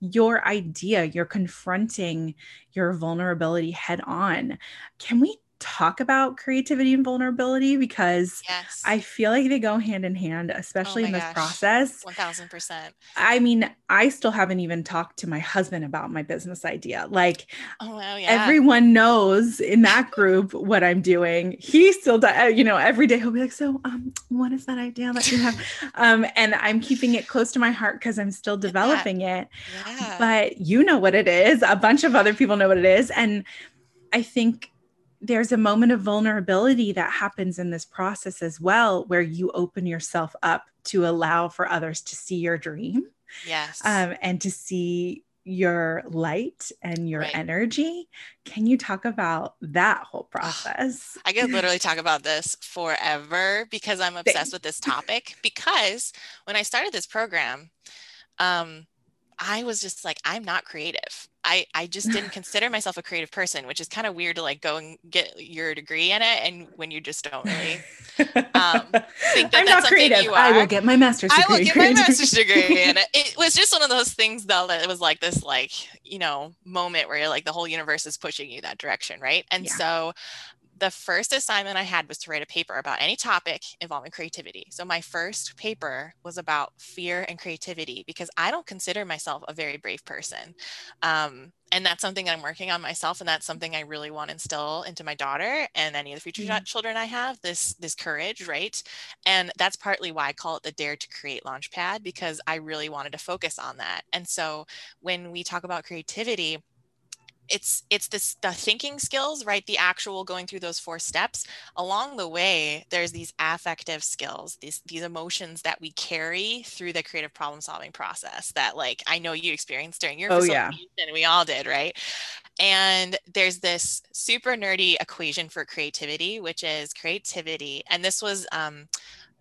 your idea, you're confronting your vulnerability head on. Can we talk about creativity and vulnerability because yes. I feel like they go hand in hand, especially oh in this gosh. process. 1000%. I mean, I still haven't even talked to my husband about my business idea. Like, oh, yeah. everyone knows in that group what I'm doing. He still does, uh, you know, every day he'll be like, So, um, what is that idea that you have? (laughs) um, and I'm keeping it close to my heart because I'm still developing yeah. it. Yeah. But you know what it is. A bunch of other people know what it is. And I think there's a moment of vulnerability that happens in this process as well, where you open yourself up to allow for others to see your dream. Yes. Um, and to see your light and your right. energy. Can you talk about that whole process? I could literally talk about this forever because I'm obsessed with this topic. Because when I started this program, um, I was just like, I'm not creative. I, I just didn't (laughs) consider myself a creative person, which is kind of weird to like go and get your degree in it. And when you just don't really um, think that I'm not creative. I will get my master's degree. I will get my (laughs) master's degree in it. It was just one of those things though, that it was like this, like, you know, moment where you're like the whole universe is pushing you that direction. Right. And yeah. so the first assignment I had was to write a paper about any topic involving creativity. So my first paper was about fear and creativity because I don't consider myself a very brave person. Um, and that's something I'm working on myself, and that's something I really want to instill into my daughter and any of the future mm-hmm. children I have. This this courage, right? And that's partly why I call it the Dare to Create Launchpad because I really wanted to focus on that. And so when we talk about creativity it's it's this the thinking skills right? The actual going through those four steps. Along the way there's these affective skills these these emotions that we carry through the creative problem solving process that like i know you experienced during your oh yeah. and we all did right? And there's this super nerdy equation for creativity which is creativity. And this was um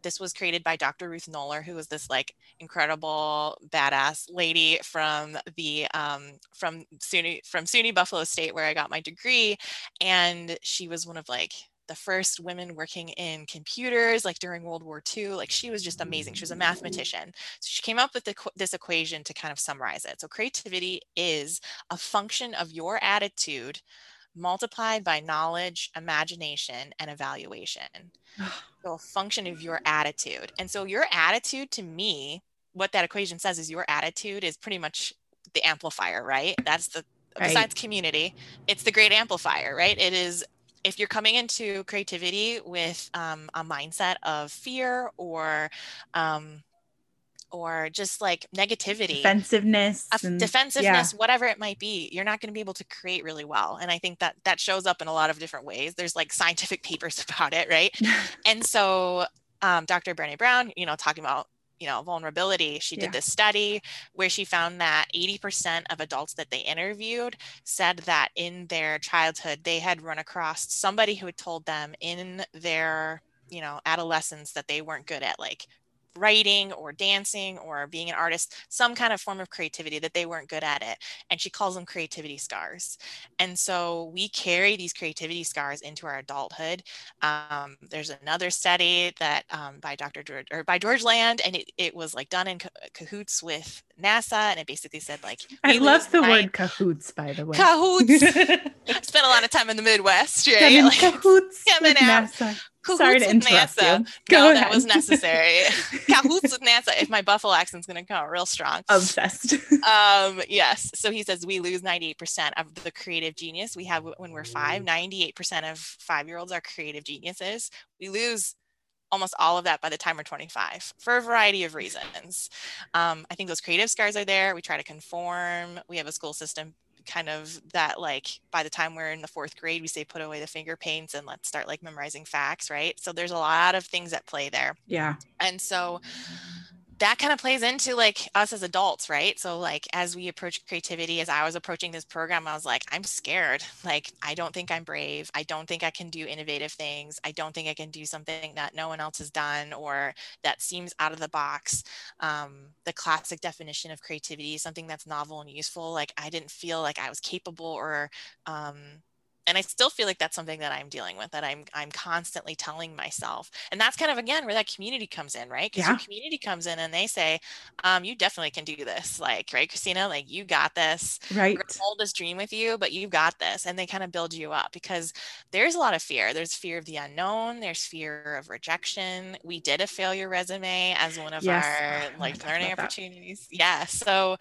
this was created by Dr. Ruth Noller, who was this like incredible badass lady from the um, from SUNY from SUNY Buffalo State, where I got my degree, and she was one of like the first women working in computers like during world war ii like she was just amazing she was a mathematician so she came up with the, this equation to kind of summarize it so creativity is a function of your attitude multiplied by knowledge, imagination, and evaluation. (sighs) so a function of your attitude. And so your attitude to me, what that equation says is your attitude is pretty much the amplifier, right? That's the right. besides community, it's the great amplifier, right? It is if you're coming into creativity with um, a mindset of fear or um, or just like negativity, defensiveness, and, defensiveness, yeah. whatever it might be, you're not going to be able to create really well. And I think that that shows up in a lot of different ways. There's like scientific (laughs) papers about it, right? (laughs) and so um, Dr. Brene Brown, you know, talking about you know vulnerability she did yeah. this study where she found that 80% of adults that they interviewed said that in their childhood they had run across somebody who had told them in their you know adolescence that they weren't good at like writing or dancing or being an artist, some kind of form of creativity that they weren't good at it. And she calls them creativity scars. And so we carry these creativity scars into our adulthood. Um, there's another study that um, by Dr. George or by George Land, and it, it was like done in cahoots with NASA, and it basically said like I love the word cahoots, by the way. Cahoots. (laughs) Spent a lot of time in the Midwest, right? (laughs) Like, cahoots with NASA. Cahoots Sorry to interrupt NASA. you. Go no, ahead. that was necessary. (laughs) Cahoots with NASA. If my Buffalo accent's going to come out real strong. Obsessed. um, yes. So he says we lose 98% of the creative genius we have when we're five. 98% of five-year-olds are creative geniuses. We lose almost all of that by the time we're 25 for a variety of reasons. Um, I think those creative scars are there. We try to conform. We have a school system kind of that like by the time we're in the fourth grade we say put away the finger paints and let's start like memorizing facts right so there's a lot of things at play there yeah and so that kind of plays into like us as adults, right? So like as we approach creativity, as I was approaching this program, I was like, I'm scared. Like I don't think I'm brave. I don't think I can do innovative things. I don't think I can do something that no one else has done or that seems out of the box. Um, the classic definition of creativity, something that's novel and useful. Like I didn't feel like I was capable or um, and I still feel like that's something that I'm dealing with that I'm I'm constantly telling myself. And that's kind of again where that community comes in, right? Because yeah. your community comes in and they say, um, you definitely can do this. Like, right, Christina, like you got this. Right. We're hold this dream with you, but you've got this. And they kind of build you up because there's a lot of fear. There's fear of the unknown, there's fear of rejection. We did a failure resume as one of yes. our like learning opportunities. That. Yeah. So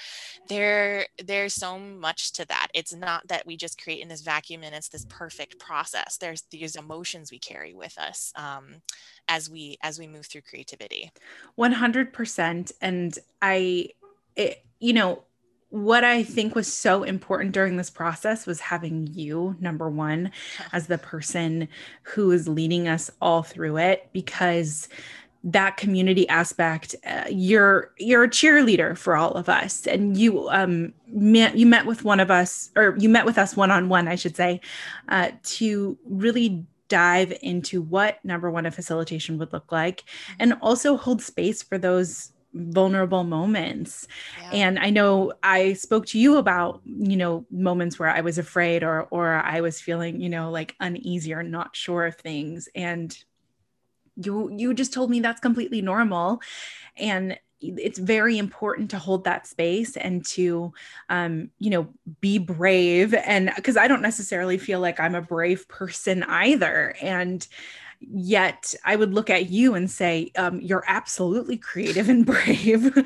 there there's so much to that. It's not that we just create in this vacuum and it's this perfect process. There's these emotions we carry with us um, as we as we move through creativity. 100% and i it, you know what I think was so important during this process was having you, number one, (laughs) as the person who is leading us all through it, because that community aspect uh, you're you're a cheerleader for all of us. And you um met you met with one of us or you met with us one on one I should say uh, to really dive into what number one a facilitation would look like and also hold space for those vulnerable moments. Yeah. and i know i spoke to you about you know moments where i was afraid or or i was feeling you know like uneasy or not sure of things. And you you just told me that's completely normal. And it's very important to hold that space and to um, you know be brave. And because i don't necessarily feel like i'm a brave person either. And yet i would look at you and say um, you're absolutely creative and (laughs) brave.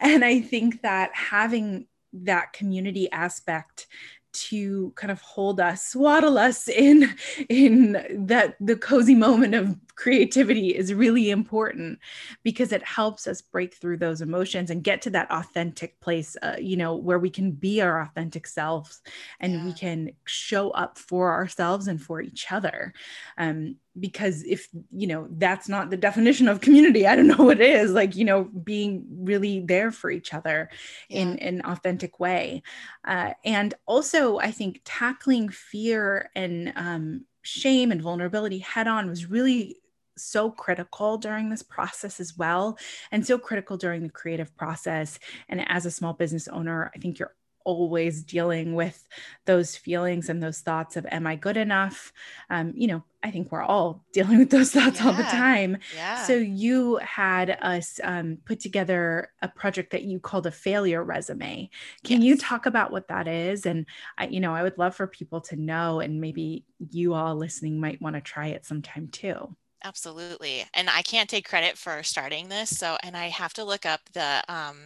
And i think that having that community aspect to kind of hold us swaddle us in in that the cozy moment of creativity is really important because it helps us break through those emotions and get to that authentic place uh, you know where we can be our authentic selves and yeah. we can show up for ourselves and for each other um, because if you know that's not the definition of community i don't know what it is like you know being really there for each other yeah. in an authentic way uh, and also i think tackling fear and um, shame and vulnerability head on was really so critical during this process as well, and so critical during the creative process. And as a small business owner, I think you're always dealing with those feelings and those thoughts of am i good enough um, you know i think we're all (laughs) dealing with those thoughts yeah. all the time yeah. so you had us um, put together a project that you called a failure resume can yes. you talk about what that is and I, you know i would love for people to know and maybe you all listening might want to try it sometime too Absolutely. And I can't take credit for starting this. So, and I have to look up the, um,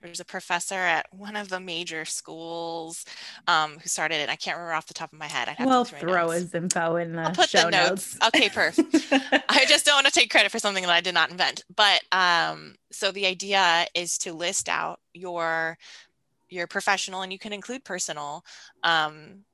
there's a professor at one of the major schools um, who started it. I can't remember off the top of my head. i will throw his info in the I'll put show the notes. notes. Okay, perfect. (laughs) I just don't want to take credit for something that I did not invent. But um, so the idea is to list out your your professional and you can include personal um,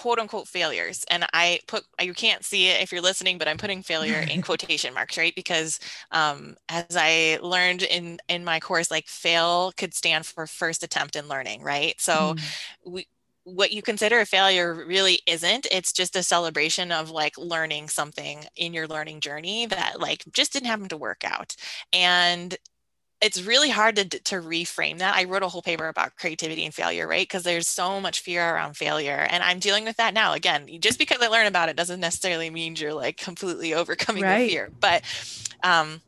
quote unquote failures. And I put, you can't see it if you're listening, but I'm putting failure in (laughs) quotation marks, right? Because um, as I learned in, in my course, like fail could stand for first attempt in learning, right? So mm. we, what you consider a failure really isn't it's just a celebration of like learning something in your learning journey that like just didn't happen to work out and it's really hard to, to reframe that. I wrote a whole paper about creativity and failure, right? Because there's so much fear around failure. And I'm dealing with that now. Again, just because I learn about it doesn't necessarily mean you're like completely (laughs) overcoming right. the fear. But um,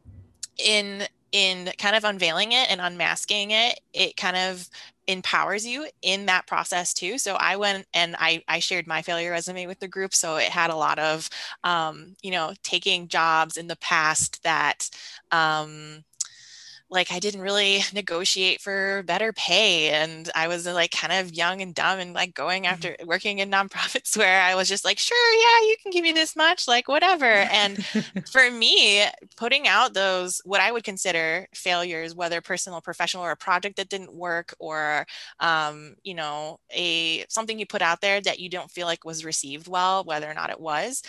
in in kind of unveiling it and unmasking it, it kind of empowers you in that process too. So I went and I, I shared my failure resume with the group. So it had a lot of, um, you know, taking jobs in the past that, um, like I didn't really negotiate for better pay and I was like kind of young and dumb and like going mm-hmm. after mm-hmm. working in nonprofits (laughs) where I was just like sure yeah you can give me this much like whatever and (laughs) for me putting out those what I would consider failures whether personal professional or a project that didn't work or um, you know a something you put out there that you don't feel like was received well whether or not it was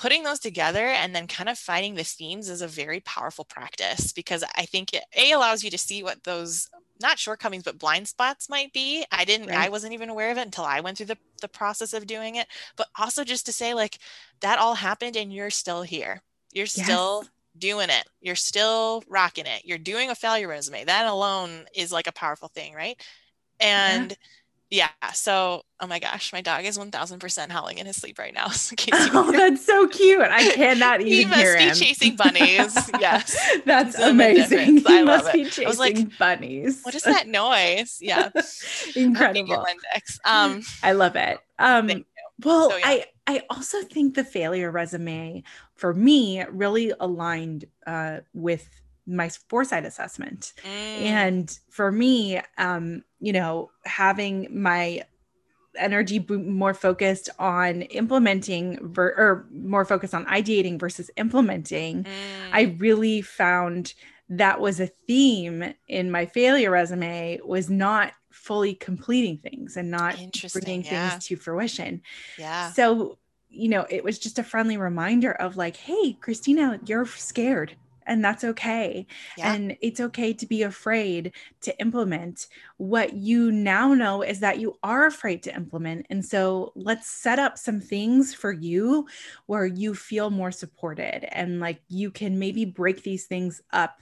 putting those together and then kind of finding the themes is a very powerful practice because I think it a allows you to see what those not shortcomings but blind spots might be. I didn't right. I wasn't even aware of it until I went through the, the process of doing it. But also just to say like that all happened and you're still here. You're yes. still doing it. You're still rocking it. You're doing a failure resume. That alone is like a powerful thing, right? And yeah yeah so oh my gosh my dog is 1000% howling in his sleep right now (laughs) so oh that's so cute. I cannot (laughs) even he must hear be him. chasing bunnies. (laughs) Yes. That's amazing. He I must be chasing I was like, bunnies. What is that noise? Yeah. Incredible. Um i love it. Um well so, yeah. i i also think the failure resume for me really aligned uh, with my FourSight assessment. Mm. And for me, um, you know, having my energy more focused on implementing ver- or more focused on ideating versus implementing, mm. I really found that was a theme in my failure resume was not fully completing things and not bringing yeah. things to fruition. Yeah. So, you know, it was just a friendly reminder of like, hey, Christina, you're scared and that's okay. Yeah. And it's okay to be afraid to implement. What you now know is that you are afraid to implement. And so let's set up some things for you where you feel more supported and like you can maybe break these things up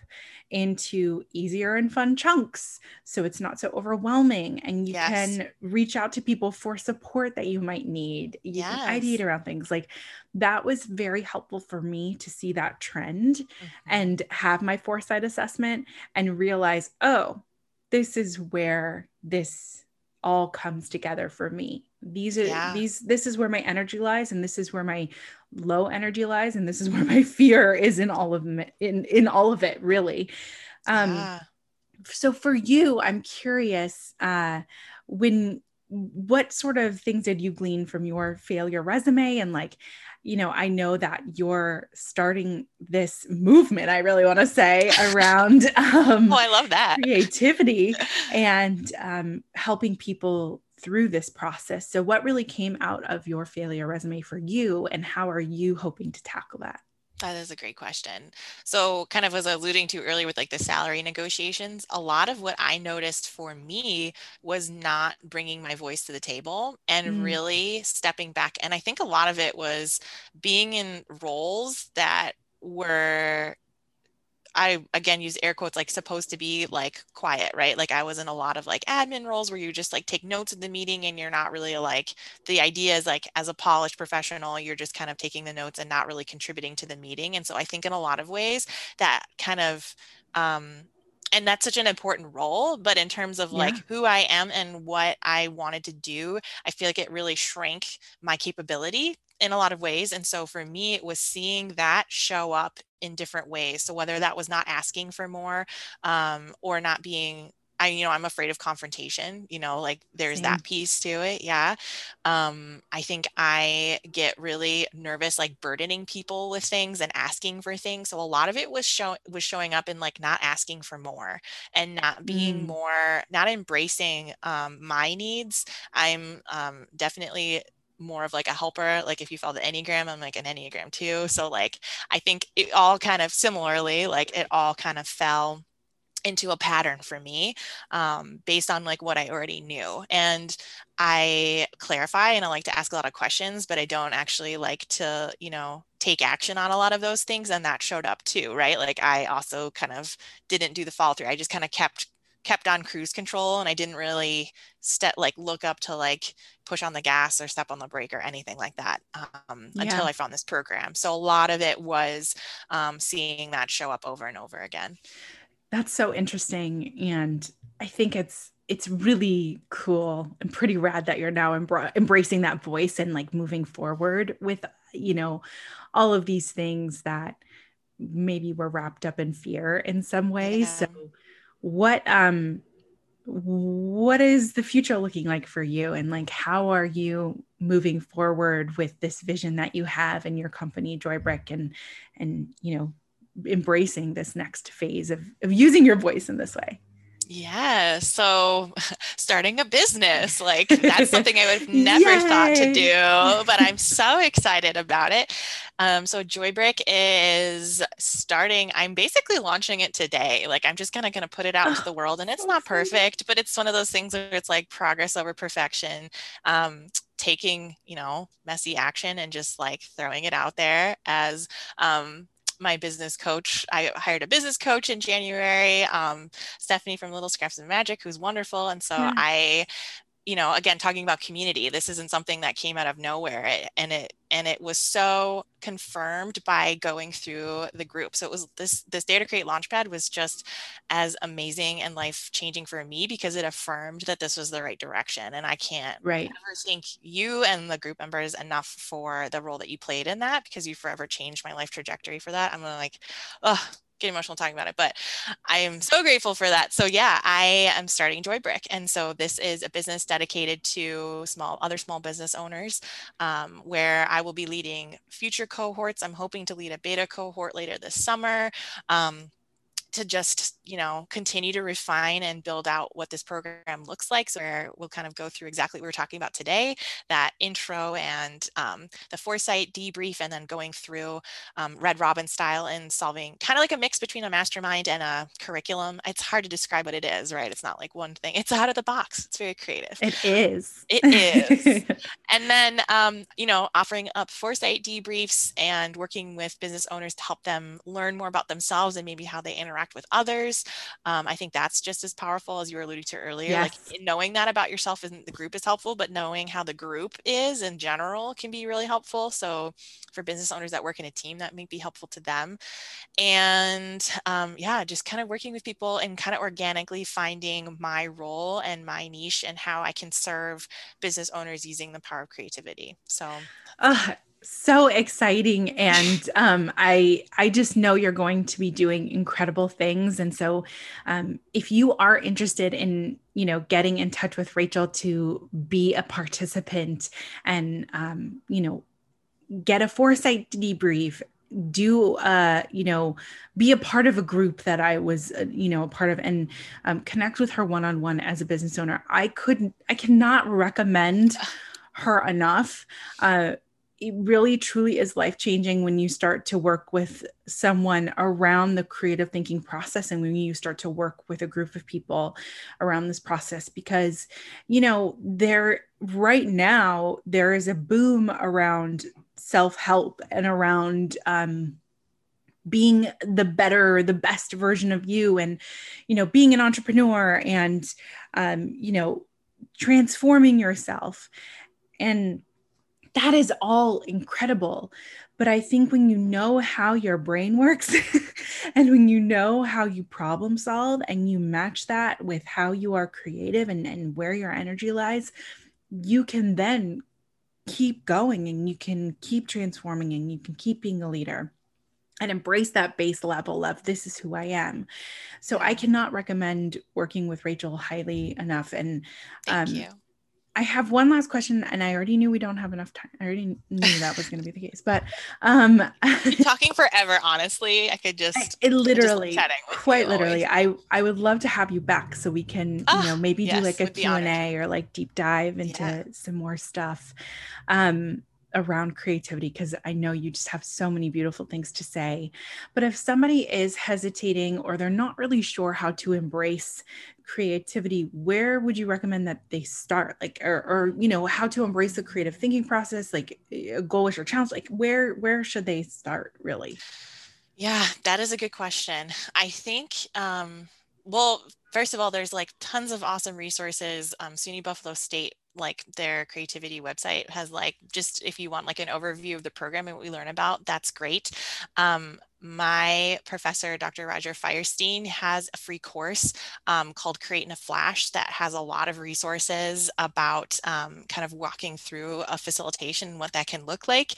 into easier and fun chunks so it's not so overwhelming and you yes. can reach out to people for support that you might need you yes. can ideate around things like that was very helpful for me to see that trend mm-hmm. and have my FourSight assessment and realize oh this is where this all comes together for me these are yeah. these this is where my energy lies and this is where my low energy lies and this is where my (laughs) fear is in all of it in in all of it really um yeah. so for you i'm curious uh when what sort of things did you glean from your failure resume and like you know i know that you're starting this movement i really want to say (laughs) around um oh i love that creativity (laughs) and um helping people through this process. So, what really came out of your failure resume for you, and how are you hoping to tackle that? That is a great question. So, kind of as was alluding to earlier with like the salary negotiations, a lot of what I noticed for me was not bringing my voice to the table and mm. really stepping back. And I think a lot of it was being in roles that were I again use air quotes like supposed to be like quiet, right? Like I was in a lot of like admin roles where you just like take notes of the meeting and you're not really like the idea is like as a polished professional, you're just kind of taking the notes and not really contributing to the meeting. And so I think in a lot of ways that kind of um and that's such an important role but in terms of yeah. like who i am and what i wanted to do i feel like it really shrank my capability in a lot of ways. And so for me, it was seeing that show up in different ways. So whether that was not asking for more um, or not being I, you know, I'm afraid of confrontation, you know, like there's Same. that piece to it. Yeah. Um, I think I get really nervous, like burdening people with things and asking for things. So a lot of it was show was showing up in like not asking for more and not being mm. more, not embracing um, my needs. I'm um, definitely more of like a helper like if you follow the enneagram i'm like an enneagram two so like i think it all kind of similarly like it all kind of fell into a pattern for me um, based on like what i already knew and i clarify and i like to ask a lot of questions but i don't actually like to you know take action on a lot of those things and that showed up too right? Like i also kind of didn't do the follow through i just kind of kept kept on cruise control and I didn't really step like look up to like push on the gas or step on the brake or anything like that um, yeah. until I found this program. So a lot of it was um, seeing that show up over and over again. That's so interesting, and I think it's it's really cool and pretty rad that you're now embra- embracing that voice and like moving forward with you know all of these things that maybe were wrapped up in fear in some way. Yeah. So what um what is the future looking like for you? And like how are you moving forward with this vision that you have in your company joybrick and and you know embracing this next phase of, of using your voice in this way Yeah. So (laughs) starting a business, like that's (laughs) something I would have never thought to do, but I'm (laughs) so excited about it. Um, so Joybrick is starting, I'm basically launching it today. Like I'm just kind of going to put it out into the (gasps) world and it's not perfect, but it's one of those things where it's like progress over perfection. Um, taking, you know, messy action and just like throwing it out there as um, my business coach. I hired a business coach in January, um, Stephanie from Little Scraps of Magic, who's wonderful. And so yeah. I you know again talking about community this isn't something that came out of nowhere eh, and it and it was so confirmed by going through the group. So it was this this Dare to Create Launchpad was just as amazing and life changing for me because it affirmed that this was the right direction and i can't right. ever thank you and the group members enough for the role that you played in that because you forever changed my life trajectory for that. I'm like oh get emotional talking about it, but I am so grateful for that. So yeah, I am starting Joybrick. And so this is a business dedicated to small, other small business owners um, where I will be leading future cohorts. I'm hoping to lead a beta cohort later this summer. Um, to just you know continue to refine and build out what this program looks like. So we'll kind of go through exactly what we're talking about today that intro and um, the FourSight debrief and then going through um, red robin style and solving kind of like a mix between a mastermind and a curriculum. It's hard to describe what it is right? It's not like one thing. It's out of the box. It's very creative. It is. It (laughs) is. And then um, you know offering up FourSight debriefs and working with business owners to help them learn more about themselves and maybe how they interact interact with others. Um, I think that's just as powerful as you were alluding to earlier. Yes. Like knowing that about yourself isn't the group is helpful, but knowing how the group is in general can be really helpful. So for business owners that work in a team, that may be helpful to them. And um, yeah, just kind of working with people and kind of organically finding my role and my niche and how I can serve business owners using the power of creativity. So uh, so exciting and um, i i just know you're going to be doing incredible things and so um, if you are interested in you know getting in touch with rachel to be a participant and um, you know get a FourSight debrief do uh you know be a part of a group that i was uh, you know a part of and um, connect with her one-on-one as a business owner i couldn't i cannot recommend her enough uh it really truly is life changing when you start to work with someone around the creative thinking process and when you start to work with a group of people around this process because you know there right now there is a boom around self-help and around um, being the better the best version of you and you know being an entrepreneur and um, you know transforming yourself. And that is all incredible. But I think when you know how your brain works (laughs) and when you know how you problem solve and you match that with how you are creative and, and where your energy lies, you can then keep going and you can keep transforming and you can keep being a leader and embrace that base level of this is who I am. So I cannot recommend working with Rachel highly enough. And Thank um, you. I have one last question, and I already knew we don't have enough time. I already knew that was going to be the case, but um, (laughs) talking forever. Honestly, I could just I, it literally, quite literally. I I would love to have you back so we can, oh, you know, maybe yes, do like a Q and A or like deep dive into yeah. some more stuff. Um, around creativity because I know you just have so many beautiful things to say. But if somebody is hesitating or they're not really sure how to embrace creativity, where would you recommend that they start? Like, or, or you know, how to embrace the creative thinking process, like a goalish or challenge, like where where should they start really? Yeah, that is a good question. I think um well, first of all, there's like tons of awesome resources. Um, SUNY Buffalo State like their creativity website has like just if you want like an overview of the program and what we learn about that's great um, my professor, Dr. Roger Firestien, has a free course um, called Create in a Flash that has a lot of resources about um, kind of walking through a facilitation, what that can look like.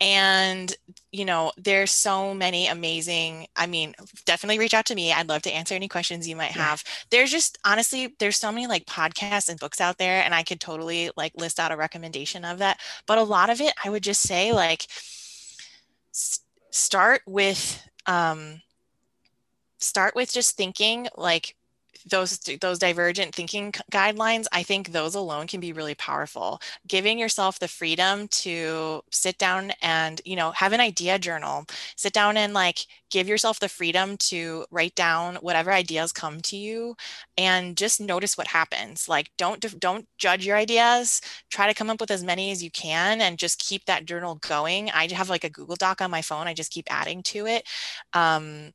And, you know, there's so many amazing, I mean, definitely reach out to me. I'd love to answer any questions you might have. Yeah. There's just, honestly, there's so many like podcasts and books out there, and I could totally like list out a recommendation of that. But a lot of it, I would just say, like, start with um, start with just thinking like those those divergent thinking guidelines i think those alone can be really powerful. Giving yourself the freedom to sit down and you know have an idea journal. Sit down and like give yourself the freedom to write down whatever ideas come to you and just notice what happens. Like don't don't judge your ideas. Try to come up with as many as you can and just keep that journal going. I have like a google doc on my phone. I just keep adding to it. Um,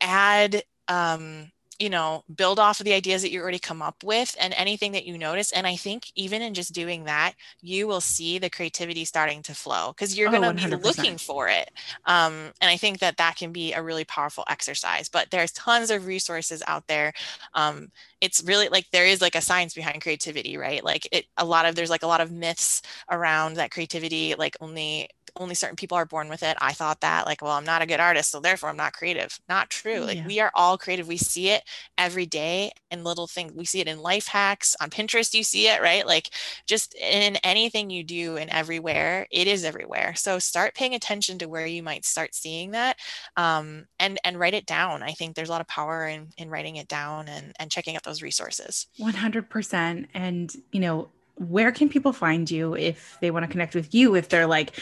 add um, you know, build off of the ideas that you already come up with and anything that you notice. And I think even in just doing that, you will see the creativity starting to flow because you're oh, going to be looking for it. Um, and I think that that can be a really powerful exercise. But there's tons of resources out there. Um, it's really like there is like a science behind creativity, right? Like it, a lot of there's like a lot of myths around that creativity, like only only certain people are born with it. I thought that like, well, I'm not a good artist, so therefore I'm not creative. Not true. Like yeah. we are all creative. We see it every day in little things. We see it in life hacks on Pinterest. You see it, right? Like just in anything you do and everywhere, it is everywhere. So start paying attention to where you might start seeing that, um, and and write it down. I think there's a lot of power in in writing it down and and checking out those resources. 100%. And you know where can people find you if they want to connect with you if they're like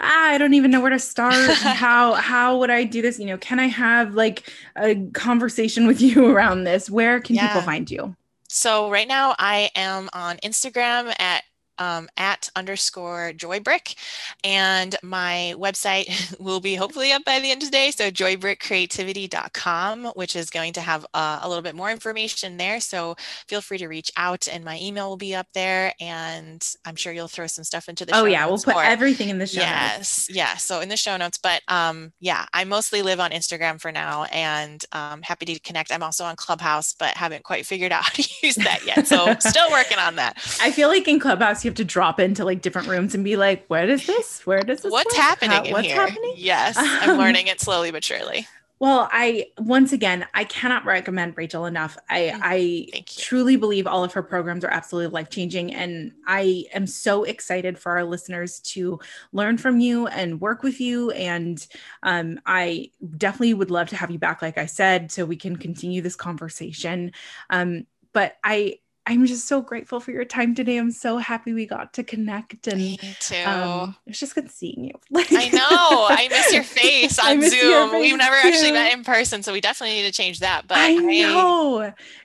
ah, i don't even know where to start. (laughs) How how would i do this? You know can i have like a conversation with you (laughs) around this? Where can yeah. people find you? So right now i am on instagram at um, at underscore joybrick. And my website (laughs) will be hopefully up by the end of the day. So joybrickcreativity.com, which is going to have uh, a little bit more information there. So feel free to reach out and my email will be up there. And I'm sure you'll throw some stuff into the show. Oh yeah, we'll put everything in the show yes, notes. Yeah. So in the show notes, but um, yeah, I mostly live on Instagram for now and um, happy to connect. I'm also on Clubhouse, but haven't quite figured out (laughs) how to use that yet. So (laughs) still working on that. I feel like in Clubhouse, you have to drop into like different rooms and be like, where does this? Where does this? What's work? happening How, what's here? happening? Yes, I'm um, learning it slowly but surely. Well, I once again, I cannot recommend Rachel enough. I mm, I truly believe all of her programs are absolutely life changing, and I am so excited for our listeners to learn from you and work with you. And um, I definitely would love to have you back, like I said, so we can continue this conversation. Um, but I I'm just so grateful for your time today. I'm so happy we got to connect. And Me too. Um, it's just good seeing you. (laughs) I know. I miss your face (laughs) on Zoom. Face We've never too. actually met in person, so we definitely need to change that. But I know.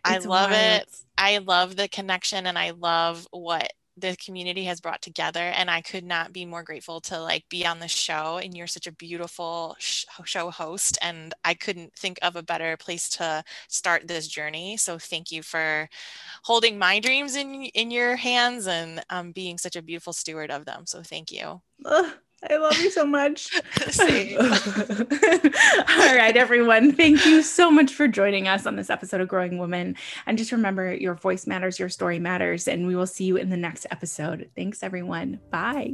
I, I love wild. it. I love the connection and I love what the community has brought together and i could not be more grateful to like be on the show and you're such a beautiful sh- show host and i couldn't think of a better place to start this journey. So thank you for holding my dreams in in your hands and um, being such a beautiful steward of them. So thank you I love you so much. (laughs) (laughs) All right, everyone. Thank you so much for joining us on this episode of Growing Woman. And just remember your voice matters, your story matters. And we will see you in the next episode. Thanks, everyone. Bye.